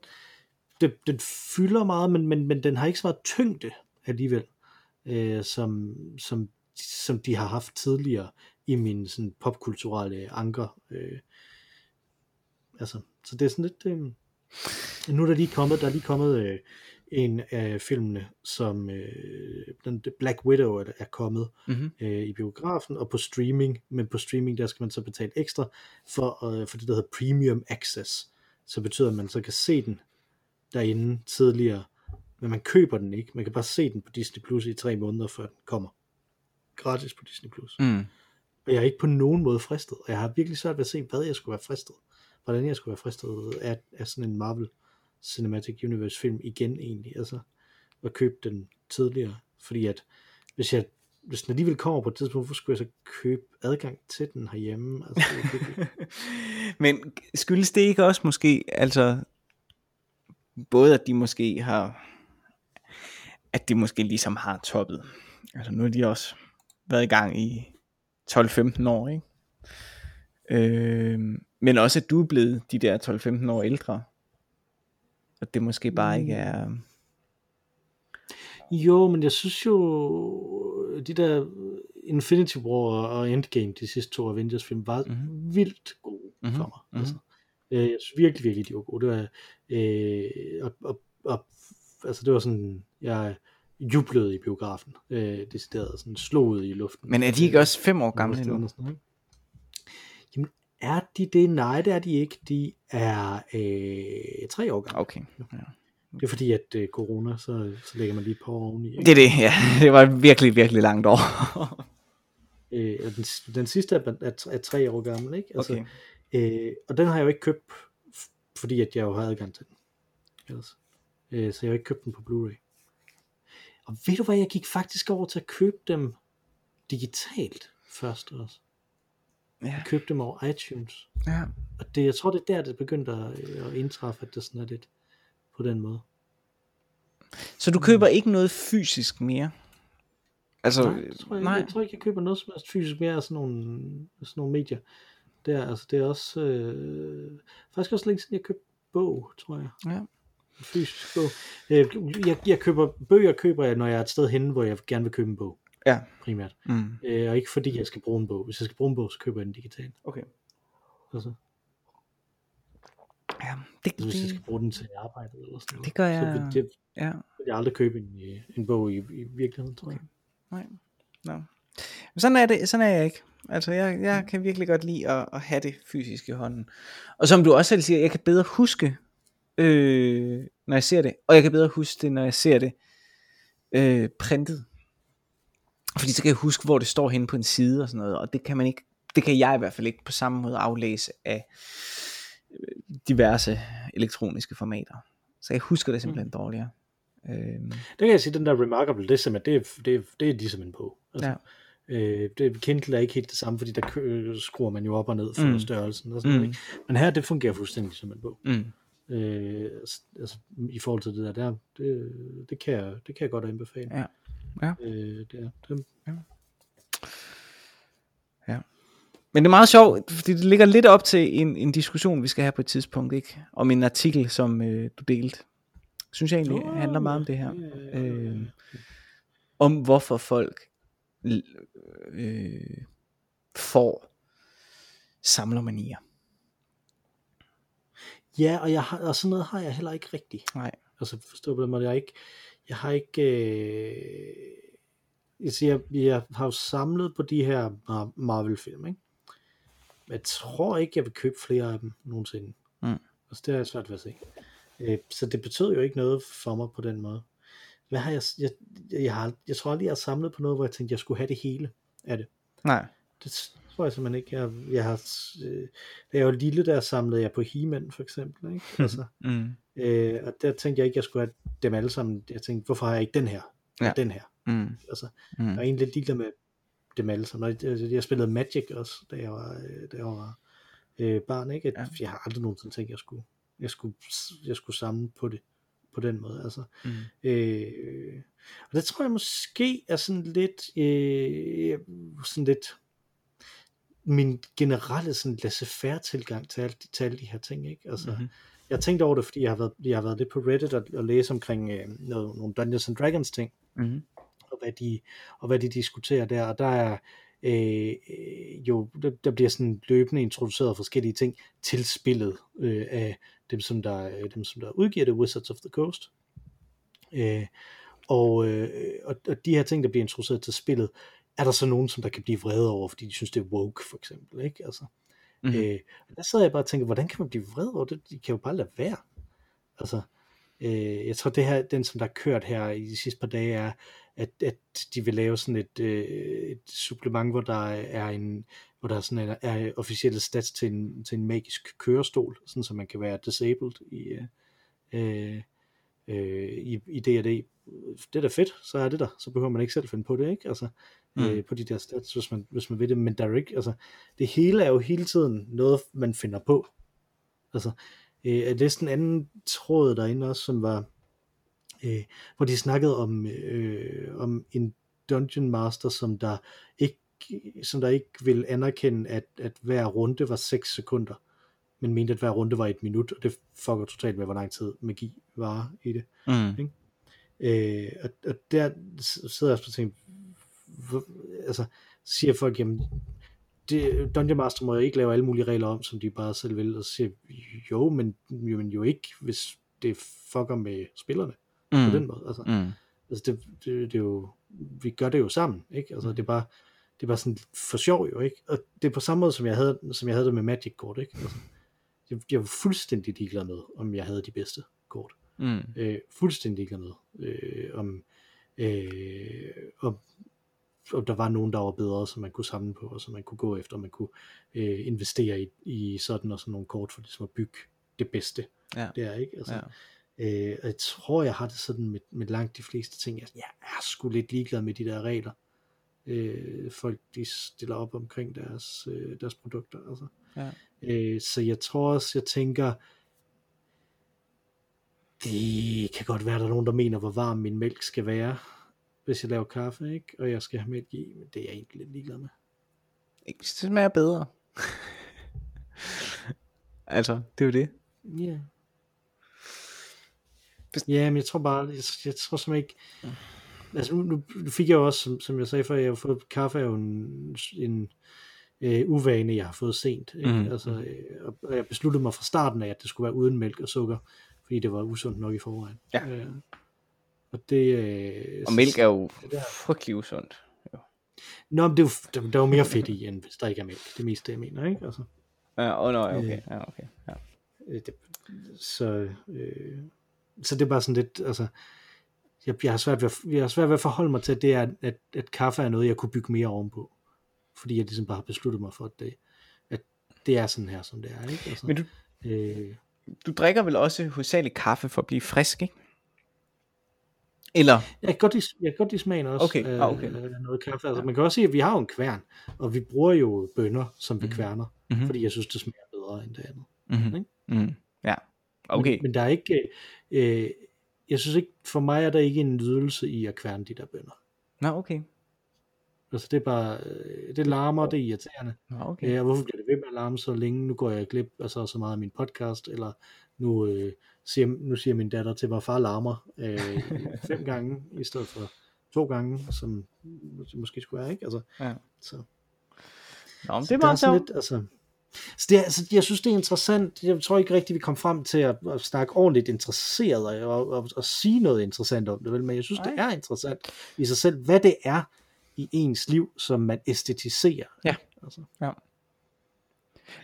det, den fylder meget, men, men, men den har ikke så meget tyngde alligevel, øh, som, som, som de har haft tidligere i min sådan popkulturelle anker. Øh, altså, så det er sådan lidt... Øh, nu er der lige kommet, der er lige kommet øh, en af filmene, som øh, den, Black Widow er, er kommet Mm-hmm. øh, i biografen og på streaming, men på streaming der skal man så betale ekstra for, øh, for det der hedder Premium Access, så betyder at man så kan se den derinde tidligere, men man køber den ikke, man kan bare se den på Disney Plus i tre måneder før den kommer. Gratis på Disney Plus. Mm. Og jeg er ikke på nogen måde fristet, og jeg har virkelig svært ved at se, hvad jeg skulle være fristet, hvordan jeg skulle være fristet af, af sådan en Marvel Cinematic Universe film igen egentlig, altså at købe den tidligere, fordi at hvis jeg hvis den alligevel kommer på et tidspunkt, hvorfor skulle jeg så købe adgang til den herhjemme? Altså, det er <laughs> Men skyldes det ikke også måske, altså, både at de måske har, at de måske ligesom har toppet. Altså nu har de også været i gang i 12-15 år, ikke? Øh, men også at du er blevet de der 12-15 år ældre. Og det måske bare ikke er... jo, men jeg synes jo, de der Infinity War og Endgame, de sidste to Avengers film, var Mhm. mm-hmm. vildt gode Mhm, for mig. mhm. Altså, øh, jeg synes virkelig, virkelig, de var gode. Det var, øh, og, og, og, altså det var sådan, jeg jublede i biografen. Øh, decideret sådan slået i luften. Men er de ikke også fem år gamle Gamle nu? Jamen, er de det? Nej, det er de ikke. De er øh, tre år gamle. Okay. Ja. Det er fordi, at øh, corona, så, så lægger man lige år oveni. Ikke? Det er det, ja. <laughs> Det var virkelig, virkelig langt år. <laughs> Øh, den, den sidste er, er, er tre år gammel, ikke? Altså, Okay. øh, og den har jeg jo ikke købt, fordi at jeg jo har adgang til den. Ellers. Øh, så jeg har ikke købt den på Blu-ray. Og ved du hvad, jeg gik faktisk over til at købe dem digitalt først også. Ja. Jeg købte dem over iTunes. ja. Og det, jeg tror, det er der, det begyndte at, at indtræffe, at det sådan er lidt på den måde. Så du køber ikke noget fysisk mere? Altså, Nej, det tror jeg, nej. jeg tror ikke, jeg køber noget som helst fysisk mere af sådan nogle, sådan nogle medier. Der, altså det er også, øh, faktisk også længe siden jeg købte bog, tror jeg. Ja. En fysisk bog. Øh, jeg, jeg køber, bøger køber jeg, når jeg er et sted henne, hvor jeg gerne vil købe en bog, Ja. primært. Mm. Øh, og ikke fordi jeg skal bruge en bog. Hvis jeg skal bruge en bog, så køber jeg den digitalt. Okay. Altså, Ja, det, hvis jeg det, skal bruge den til arbejdet eller sådan noget. Det gør Så jeg- vil, det, ja, vil jeg aldrig købe en, øh, en bog i, i virkeligheden, tror jeg. nej. No. Men sådan er det, sådan er jeg ikke. Altså, jeg, jeg kan virkelig godt lide at, at have det fysisk i hånden. Og som du også selv siger, jeg kan bedre huske, øh, når jeg ser det, og jeg kan bedre huske det, når jeg ser det øh, printet. Fordi så kan jeg huske, hvor det står henne på en side og sådan noget, og det kan man ikke, det kan jeg i hvert fald ikke på samme måde aflæse af diverse elektroniske formater. Så jeg husker det simpelthen dårligere. Øh, Det kan jeg sige, den der Remarkable, det er simpelthen, det er, det er, det er ligesom en bog. Altså, Ja. øh, det, Kindle er ikke helt det samme, fordi der kø, skruer man jo op og ned for Mm. mm. størrelsen og sådan Mm. noget. Ikke? Men her, det fungerer fuldstændig som en bog. mm. Øh, altså, i forhold til det der, der det, det, kan jeg, det kan jeg godt anbefale. Ja. Ja. Øh, det er, det, Men det er meget sjovt, fordi det ligger lidt op til en, en diskussion, vi skal have på et tidspunkt, ikke? Om en artikel, som øh, du delte. Synes jeg egentlig Nå, handler meget om det her. Øh, om hvorfor folk øh, får samlermanier. ja, og, jeg har, og sådan noget har jeg heller ikke rigtigt. Nej. Altså forstå på den måde, jeg ikke, jeg har ikke, øh, jeg, siger, jeg har jo samlet på de her Mar- Marvel-film, ikke? Jeg tror ikke, jeg vil købe flere af dem nogensinde. Mm. Altså det har jeg svært ved at se. Øh, så det betød jo ikke noget for mig på den måde. Hvad har jeg, jeg, jeg, har, jeg tror aldrig, jeg har samlet på noget, hvor jeg tænkte, jeg skulle have det hele af det. Nej. Det tror jeg simpelthen ikke. Jeg, jeg har, øh, da jeg var lille, der samlede jeg på he for eksempel. Ikke? Altså, Mm. Øh, og der tænkte jeg ikke, jeg skulle have dem alle sammen. Jeg tænkte, hvorfor har jeg ikke den her? Og Ja. den her. Mm. Altså, Mm. er egentlig lidt ligeglad med dem alle sammen. Jeg, jeg spillede Magic også, da jeg var, øh, da jeg var øh, barn. Ikke? At Ja. Jeg har aldrig nogensinde tænkt, at jeg skulle jeg skulle, jeg skulle samle på det på den måde. Altså. Mm. Øh, og det tror jeg måske er sådan lidt, øh, sådan lidt min generelle sådan laissez-faire tilgang til, alt, til alle de her ting. Ikke? Altså, Mhm. mm-hmm. Jeg har tænkt over det, fordi jeg har været, jeg har været lidt på Reddit og, og læse omkring øh, noget, nogle Dungeons and Dragons ting, Mm. Og hvad de, og hvad de diskuterer der, og der er øh, jo, der, der bliver sådan løbende introduceret forskellige ting til spillet øh, af dem som, der, øh, dem, som der udgiver det, Wizards of the Coast. Øh, og, øh, og, og de her ting, der bliver introduceret til spillet, er der så nogen, som der kan blive vrede over, fordi de synes, det er woke, for eksempel. Ikke? Altså, Mhm. øh, og der sidder jeg bare og tænker, hvordan kan man blive vred over det? De kan jo bare lade være. Altså, øh, jeg tror, det her, den som der er kørt her i de sidste par dage, er, at, at de vil lave sådan et, øh, et supplement, hvor der er en, hvor der er sådan en, er officielle stats til en, til en magisk kørestol, sådan så man kan være disabled i, øh, øh, i, i D&D. Det er da fedt, så er det der. Så behøver man ikke selv finde på det, ikke? Altså, Mm. mm. øh, på de der stats, hvis man, hvis man ved det. Men der er ikke, altså, det hele er jo hele tiden noget, man finder på. Altså, øh, jeg læste en anden tråd derinde også, som var, øh, hvor de snakkede om, øh, om en dungeon master, som der ikke som der ikke vil anerkende, at, at hver runde var 6 sekunder, men mente, at hver runde var et minut, og det fucker totalt med, hvor lang tid magi var i det. Mm. Øh, og, og der sidder jeg også og tænker, hvor, altså, siger folk, jamen, det, Dungeon Master må jo ikke lave alle mulige regler om, som de bare selv vil, og siger jo, men, jo, men jo ikke, hvis det fucker med spillerne Mm. på den måde. Altså, Mm. altså det, det, det er jo, vi gør det jo sammen, ikke? Altså, det er bare, det er bare sådan for sjov jo, ikke? Og det er på samme måde, som jeg havde, som jeg havde det med Magic kort, ikke? Altså, jeg, jeg var fuldstændig ligeglad med, om jeg havde de bedste kort. Mm. Øh, fuldstændig ligeglad med, øh, om, øh, om, om der var nogen, der var bedre, som man kunne samle på, og som man kunne gå efter, og man kunne øh, investere i, i sådan og sådan nogle kort, for ligesom at bygge det bedste. Ja. Det er ikke? Altså, Ja. Øh, og jeg tror, jeg har det sådan med, med langt de fleste ting. Jeg, jeg er sgu lidt ligeglad med de der regler. Øh, folk de stiller op omkring deres, øh, deres produkter. Altså. Ja. Øh, så jeg tror også, jeg tænker, det kan godt være, der er nogen, der mener, hvor varm min mælk skal være, hvis jeg laver kaffe, ikke? og jeg skal have mælk i, men det er jeg egentlig lidt ligeglad med. Ikke, det smager bedre. <laughs> altså, det er jo det. Ja. Yeah. Ja, men jeg tror bare, jeg, jeg tror simpelthen ikke, altså nu, nu fik jeg jo også, som, som jeg sagde før, jeg har fået kaffe er jo en, en øh, uvane, jeg har fået sent. Ikke? Mhm. Mm. Altså, øh, og jeg besluttede mig fra starten af, at det skulle være uden mælk og sukker, fordi det var usundt nok i forvejen. Ja. Øh, og det... Øh, Og mælk er jo frygtelig usundt. Nå, men det er jo, der, der er jo mere fedt i, end hvis der ikke er mælk. Det mest det, jeg mener, ikke? Altså, Ja, oh, no, okay. Øh. Ja, okay. Ja. øh, det, så, øh, så det er bare sådan lidt, altså, jeg, jeg, har svært ved, jeg har svært ved at forholde mig til, at, det er, at, at kaffe er noget, jeg kunne bygge mere ovenpå. Fordi jeg ligesom bare har besluttet mig for, at det, at det er sådan her, som det er. Ikke? Altså, Men du, øh, du drikker vel også hovedsageligt kaffe for at blive frisk, ikke? Eller, jeg, kan godt lide, jeg kan godt lide smagen også Okay, ah, okay. af noget kaffe. Altså, man kan også sige, at vi har jo en kværn, og vi bruger jo bønner, som vi Mhm. kværner, Mhm. fordi jeg synes, det smager bedre end det andet. mm-hmm. Ikke? Mm, ja, okay. Men, men der er ikke, øh, jeg synes ikke, for mig er der ikke en nydelse i at kværne de der bønner. Nå, okay. Altså det er bare, øh, det larmer, det er irriterende. Nå, Okay. Ja, hvorfor bliver det ved med at larme så længe? Nu går jeg glip af så, så meget af min podcast, eller nu, øh, siger, nu siger min datter til mig, far larmer øh, fem <laughs> gange, i stedet for to gange, som det måske skulle være, ikke? Altså, Ja. så, Nå, men det så der er meget sjovt. lidt, altså, så det altså, jeg synes, det er interessant. Jeg tror ikke rigtigt, vi kom frem til at, at snakke ordentligt interesseret og, og, og, og sige noget interessant om det, vel? men jeg synes, Nej. det er interessant i sig selv, hvad det er i ens liv, som man æstetiserer. Ja. Altså.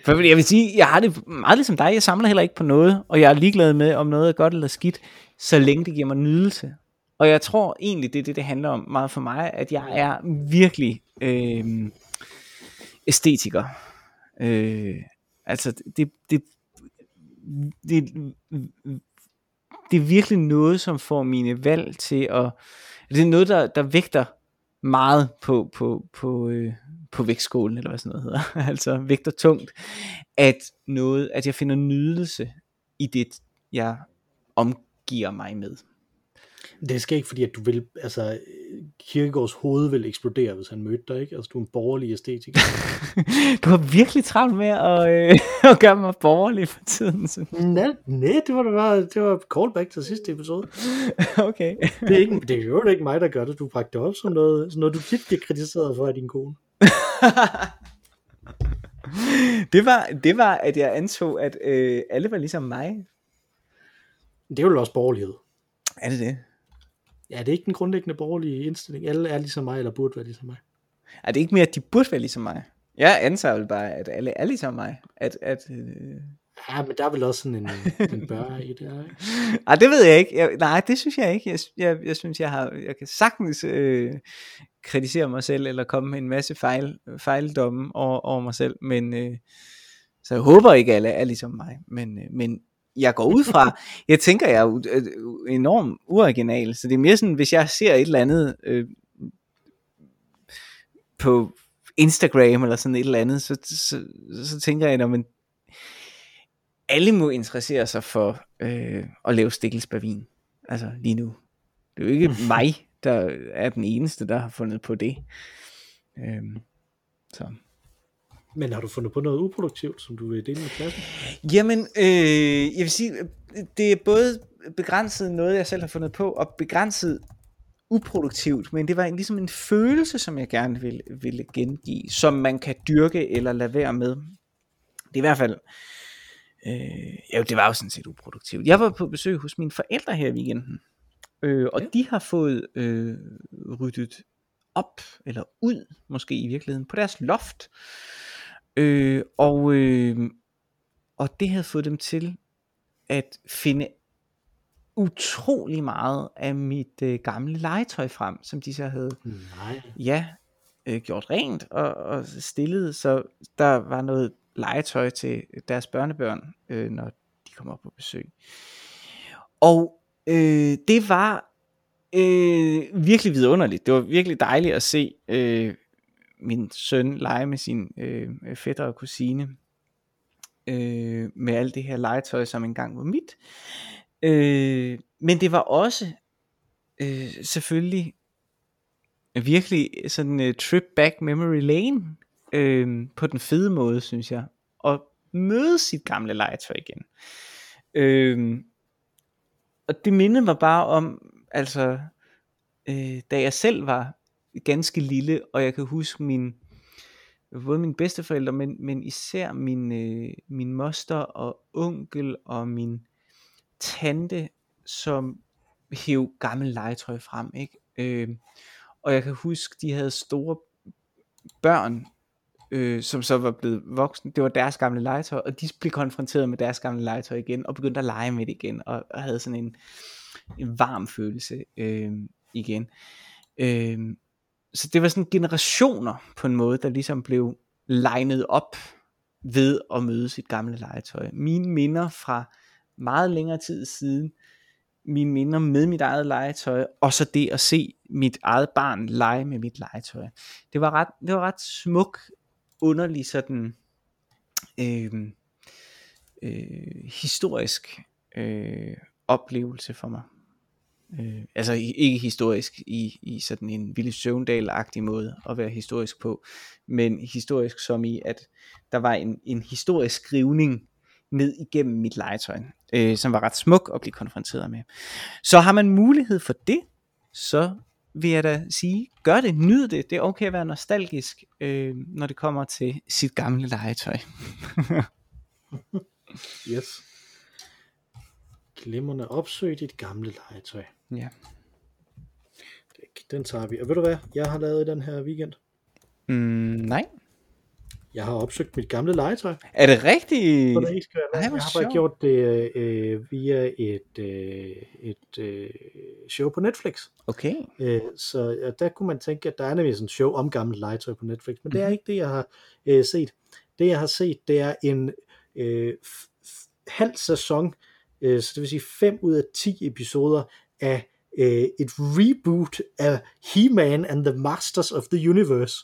For jeg vil sige, jeg har det meget ligesom dig. Jeg samler heller ikke på noget, og jeg er ligeglad med, om noget er godt eller skidt, så længe det giver mig nydelse. Og jeg tror egentlig, det er det, det handler om meget for mig, at jeg er virkelig øh, æstetiker. Øh, altså, det, det, det, det er virkelig noget, som får mine valg til at... Det er noget, der, der vægter meget på, på, på, øh, på vægtskålen, eller hvad sådan noget hedder. <laughs> altså vægter tungt, at noget, at jeg finder nydelse i det, jeg omgiver mig med. Det skal ikke fordi, at du vil, altså, Kirkegaards hoved vil eksplodere, hvis han mødte dig, ikke? Altså, du er en borgerlig æstetiker. <laughs> du har virkelig travlt med at, øh, <laughs> at gøre mig borgerlig for tiden. Synes. Nej, nej, det var det bare, det var callback til sidste episode. <laughs> okay. det er, ikke, det er jo ikke mig, der gør det. Du bragte det op som noget, som noget du tit bliver kritiseret for af din kone. det, var, det var, at jeg antog, at øh, alle var ligesom mig. Det er jo også borgerlighed. Er det det? Ja, det er ikke den grundlæggende borgerlige indstilling. Alle er ligesom mig, eller burde være ligesom mig. Er det ikke mere, at de burde være ligesom mig? Jeg antager vel bare, at alle er ligesom mig. At, at, øh... Ja, men der er vel også sådan en, en bør i det her, ikke? <laughs> Ej, det ved jeg ikke. Jeg, nej, det synes jeg ikke. Jeg, jeg, jeg synes, jeg har, jeg kan sagtens øh, kritisere mig selv, eller komme med en masse fejl, fejldomme over, over mig selv, men øh, så jeg håber ikke, alle er ligesom mig. Men, øh, men jeg går ud fra, <laughs> jeg tænker, jeg er øh, enormt uoriginal, så det er mere sådan, hvis jeg ser et eller andet øh, på Instagram eller sådan et eller andet, så, så, så tænker jeg, at man, alle må interessere sig for øh, at lave stikkelsbavin, altså lige nu. Det er jo ikke <laughs> mig, der er den eneste, der har fundet på det. Øhm, så. Men har du fundet på noget uproduktivt, som du vil dele med klassen? Jamen, øh, jeg vil sige, det er både begrænset noget, jeg selv har fundet på, og begrænset uproduktivt, men det var en, ligesom en følelse, som jeg gerne ville, ville gengive, som man kan dyrke eller lade være med. Det er i hvert fald, øh, jo, det var jo sådan set uproduktivt. Jeg var på besøg hos mine forældre her i weekenden, øh, og ja. de har fået øh, ryddet op, eller ud, måske i virkeligheden, på deres loft. Øh, og, øh, og det havde fået dem til at finde utrolig meget af mit øh, gamle legetøj frem, som de så havde Nej. ja, øh, gjort rent og, og stillet, så der var noget legetøj til deres børnebørn, øh, når de kommer på besøg. Og øh, det var øh, virkelig vidunderligt. Det var virkelig dejligt at se øh, min søn lege med sin øh, øh, fætter og kusine øh, med alt det her legetøj, som engang var mit. Øh, men det var også øh, selvfølgelig virkelig sådan en uh, trip back memory lane øh, på den fede måde, synes jeg. Og møde sit gamle legetøj igen. Øh, og det mindede mig bare om, altså, øh, da jeg selv var ganske lille, og jeg kan huske min, både mine bedsteforældre, men, men især min, øh, min moster og onkel og min tante, som hæv gammel legetøj frem, ikke? Øh, og jeg kan huske, de havde store børn, øh, som så var blevet voksne. Det var deres gamle legetøj, og de blev konfronteret med deres gamle legetøj igen, og begyndte at lege med det igen, og, og havde sådan en, en varm følelse øh, igen. Øh, så det var sådan generationer på en måde, der ligesom blev legnet op ved at møde sit gamle legetøj. Mine minder fra meget længere tid siden, mine minder med mit eget legetøj, og så det at se mit eget barn lege med mit legetøj. Det var ret, det var ret smuk, underlig sådan øh, øh, historisk øh, oplevelse for mig. Øh, altså ikke historisk i, i sådan en Ville Søvndal-agtig måde at være historisk på, men historisk som i, at der var en, en historisk skrivning ned igennem mit legetøj, øh, som var ret smuk at blive konfronteret med. Så har man mulighed for det, så vil jeg da sige, gør det, nyd det. Det er okay at være nostalgisk, øh, når det kommer til sit gamle legetøj. <laughs> yes. Glimrende opsøg dit gamle legetøj. Ja. Den tager vi. Og ved du hvad, jeg har lavet i den her weekend? Mm, nej. Jeg har opsøgt mit gamle legetøj. Er det rigtigt? Det, Ej, jeg, har bare gjort det øh, via et, øh, et øh, show på Netflix. Okay. Øh, så ja, der kunne man tænke, at der er nemlig sådan en show om gammelt legetøj på Netflix, men det er Mhm. ikke det, jeg har øh, set. Det, jeg har set, det er en øh, halv sæson, øh, så det vil sige 5 ud af 10 episoder af øh, et reboot af He-Man and the Masters of the Universe,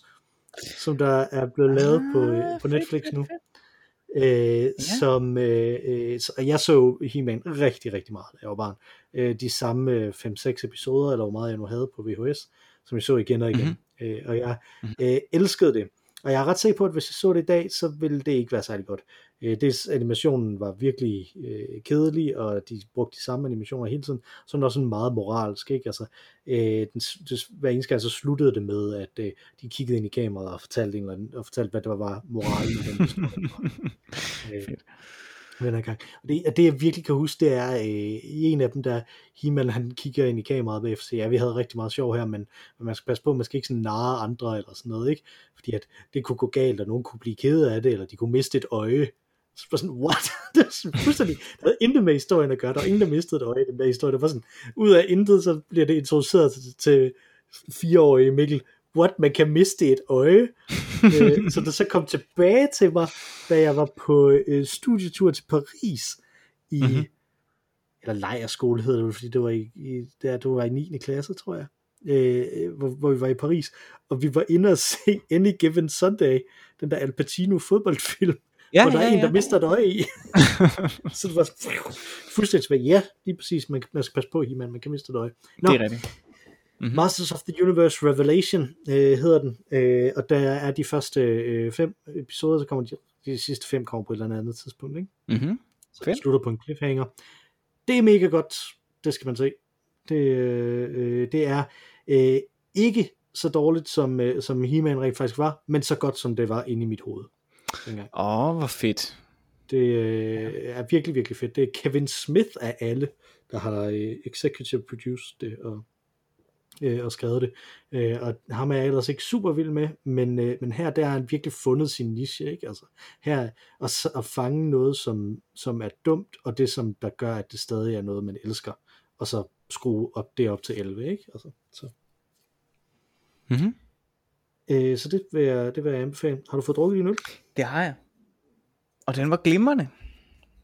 som der er blevet lavet på, øh, Ah, på Netflix fedt, nu. fedt. øh, ja. som øh, øh, så, jeg så He-Man rigtig, rigtig meget, da jeg var barn. Øh, de samme 5-6 episoder, eller hvor meget jeg nu havde på VHS, som jeg så igen og igen. Mm-hmm. Øh, og jeg mm-hmm. øh, elskede det. Og jeg er ret sikker på, at hvis jeg så det i dag, så ville det ikke være særlig godt. Øh, dels animationen var virkelig øh, kedelig, og de brugte de samme animationer hele tiden, så var sådan meget moralsk, ikke? Altså, øh, den, det, hver eneste gang så sluttede det med, at øh, de kiggede ind i kameraet og fortalte, en eller anden, og fortalte hvad det var, moralen i den historie. <laughs> øh, den her gang. Og det, det jeg virkelig kan huske, det er øh, i en af dem, der Himmel, han kigger ind i kameraet bagefter og siger, ja, vi havde rigtig meget sjov her, men, men man skal passe på, man skal ikke sådan narre andre eller sådan noget, ikke? Fordi at det kunne gå galt, og nogen kunne blive ked af det, eller de kunne miste et øje. Så var sådan, what? <laughs> det er sådan fuldstændig, der havde intet med historien at gøre, der var ingen, der mistede et øje i den der historie. Det var sådan, ud af intet, så bliver det introduceret til, til fireårige Mikkel, what, man kan miste et øje. <laughs> øh, så det så kom tilbage til mig, da jeg var på øh, studietur til Paris i, mm-hmm. eller lejerskole hedder det, fordi det var i, i der, det var i 9. klasse, tror jeg. Øh, hvor, hvor vi var i Paris, og vi var inde og se Any Given Sunday, den der Al Pacino fodboldfilm, ja, hvor der ja, er en, der ja. mister et øje i. <laughs> så det var fuldstændig svært. Ja, lige præcis, man, man skal passe på, at man kan miste et øje. Nå, det er rigtigt. Mm-hmm. Masters of the Universe Revelation øh, hedder den, øh, og der er de første øh, fem episoder, så kommer de, de sidste fem kommer på et eller andet tidspunkt, ikke? Mm-hmm. Så det slutter på en cliffhanger. Det er mega godt, det skal man se. Det, øh, det er øh, ikke så dårligt, som, øh, som He-Man rent faktisk var, men så godt, som det var inde i mit hoved. Åh, oh, hvor fedt. Det øh, er virkelig, virkelig fedt. Det er Kevin Smith af alle, der har øh, executive produced det, og øh, og skrevet det. Øh, og ham er jeg ellers ikke super vild med, men, øh, men her der har han virkelig fundet sin niche, ikke? Altså, her at, at fange noget, som, som er dumt, og det som der gør, at det stadig er noget, man elsker, og så skrue op, det op til 11, ikke? Altså, så. Mm-hmm. Øh, så det vil, jeg, det vil jeg anbefale. Har du fået drukket din øl? Det har jeg. Og den var glimrende.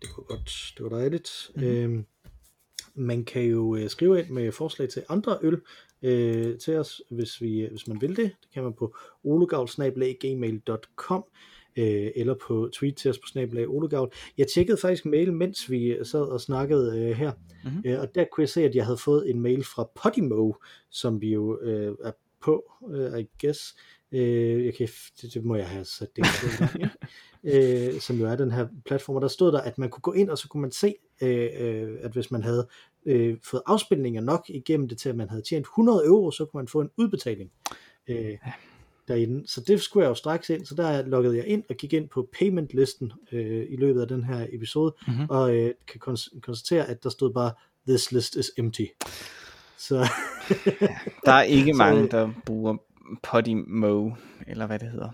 Det var godt. Det var dejligt. Mm-hmm. Øh, man kan jo øh, skrive ind med forslag til andre øl, øh, til os, hvis, vi, hvis man vil det. Det kan man på olegavl.gmail.com øh, eller på tweet til os på snabelag olegavl. Jeg tjekkede faktisk mail, mens vi sad og snakkede øh, her, mm-hmm. øh, og der kunne jeg se, at jeg havde fået en mail fra Podimo, som vi jo øh, er på, øh, I guess. Øh, jeg kan, det, det må jeg have sat det ja. <laughs> øh, som jo er den her platform, og der stod der, at man kunne gå ind, og så kunne man se, øh, øh, at hvis man havde øh, fået afspilninger nok igennem det til, at man havde tjent 100 euro, så kunne man få en udbetaling øh, derinde. Så det skulle jeg jo straks ind, så der loggede jeg ind og gik ind på payment-listen øh, i løbet af den her episode, mm-hmm. og øh, kan kons- konstatere, at der stod bare, this list is empty. Så <laughs> der er ikke mange, øh, der bruger Podimo, eller hvad det hedder.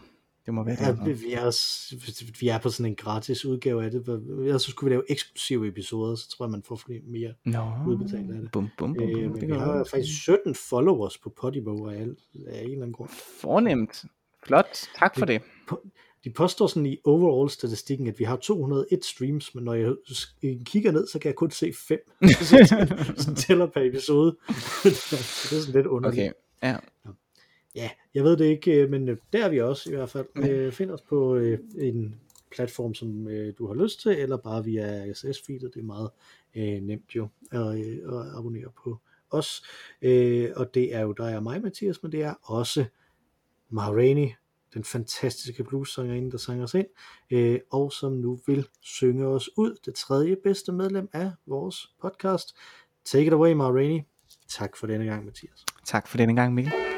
Det må være det. Ja, vi, er, vi er på sådan en gratis udgave af det. Ellers så skulle vi lave eksklusive episoder, så tror jeg, man får mere no. udbetalt af det. Bum, bum, bum, øh, men vi har faktisk 17 followers på Podimo af, af en eller anden grund. Fornemt. Flot. Tak for det. det. De påstår sådan i overall-statistikken, at vi har 201 streams, men når jeg kigger ned, så kan jeg kun se 5. <laughs> så tæller per episode. <laughs> det er sådan lidt underligt. Okay, ja. Ja, jeg ved det ikke, øh, men øh, der er vi også i hvert fald. Mm. Find os på en platform, som du har lyst til, eller bare via RSS-feedet. Det er meget øh, nemt jo at, at abonnere på os. Øh, og det er jo dig og mig, Mathias, men det er også Marini, den fantastiske blues-sangerinde, der sang os ind, øh, og som nu vil synge os ud, det tredje bedste medlem af vores podcast. Take it away, Marini. Tak for denne gang, Mathias. Tak for denne gang, Mikkel.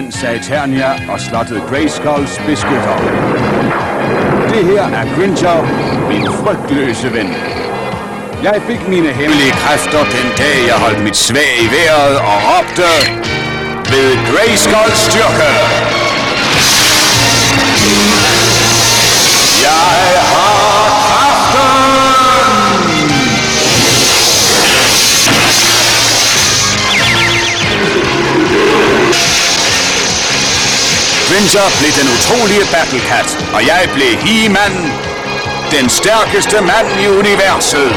Adam, prins af og slottet Grayskulls beskytter. Det her er Grinchov, min frygtløse ven. Jeg fik mine hemmelige kræfter den dag, jeg holdt mit svag i vejret og råbte ved Grayskulls styrke. Jeg har kræfter! Cringer blev den utrolige Battlecat, og jeg blev He-Man, den stærkeste mand i universet.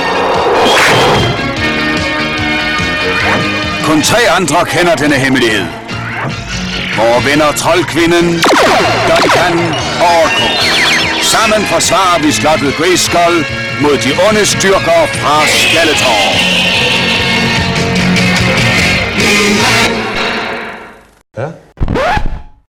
Kun tre andre kender denne hemmelighed. Vore venner Troldkvinden, Duncan og Orko. Sammen forsvarer vi slottet Grayskull mod de onde styrker fra Skeletor. Ja.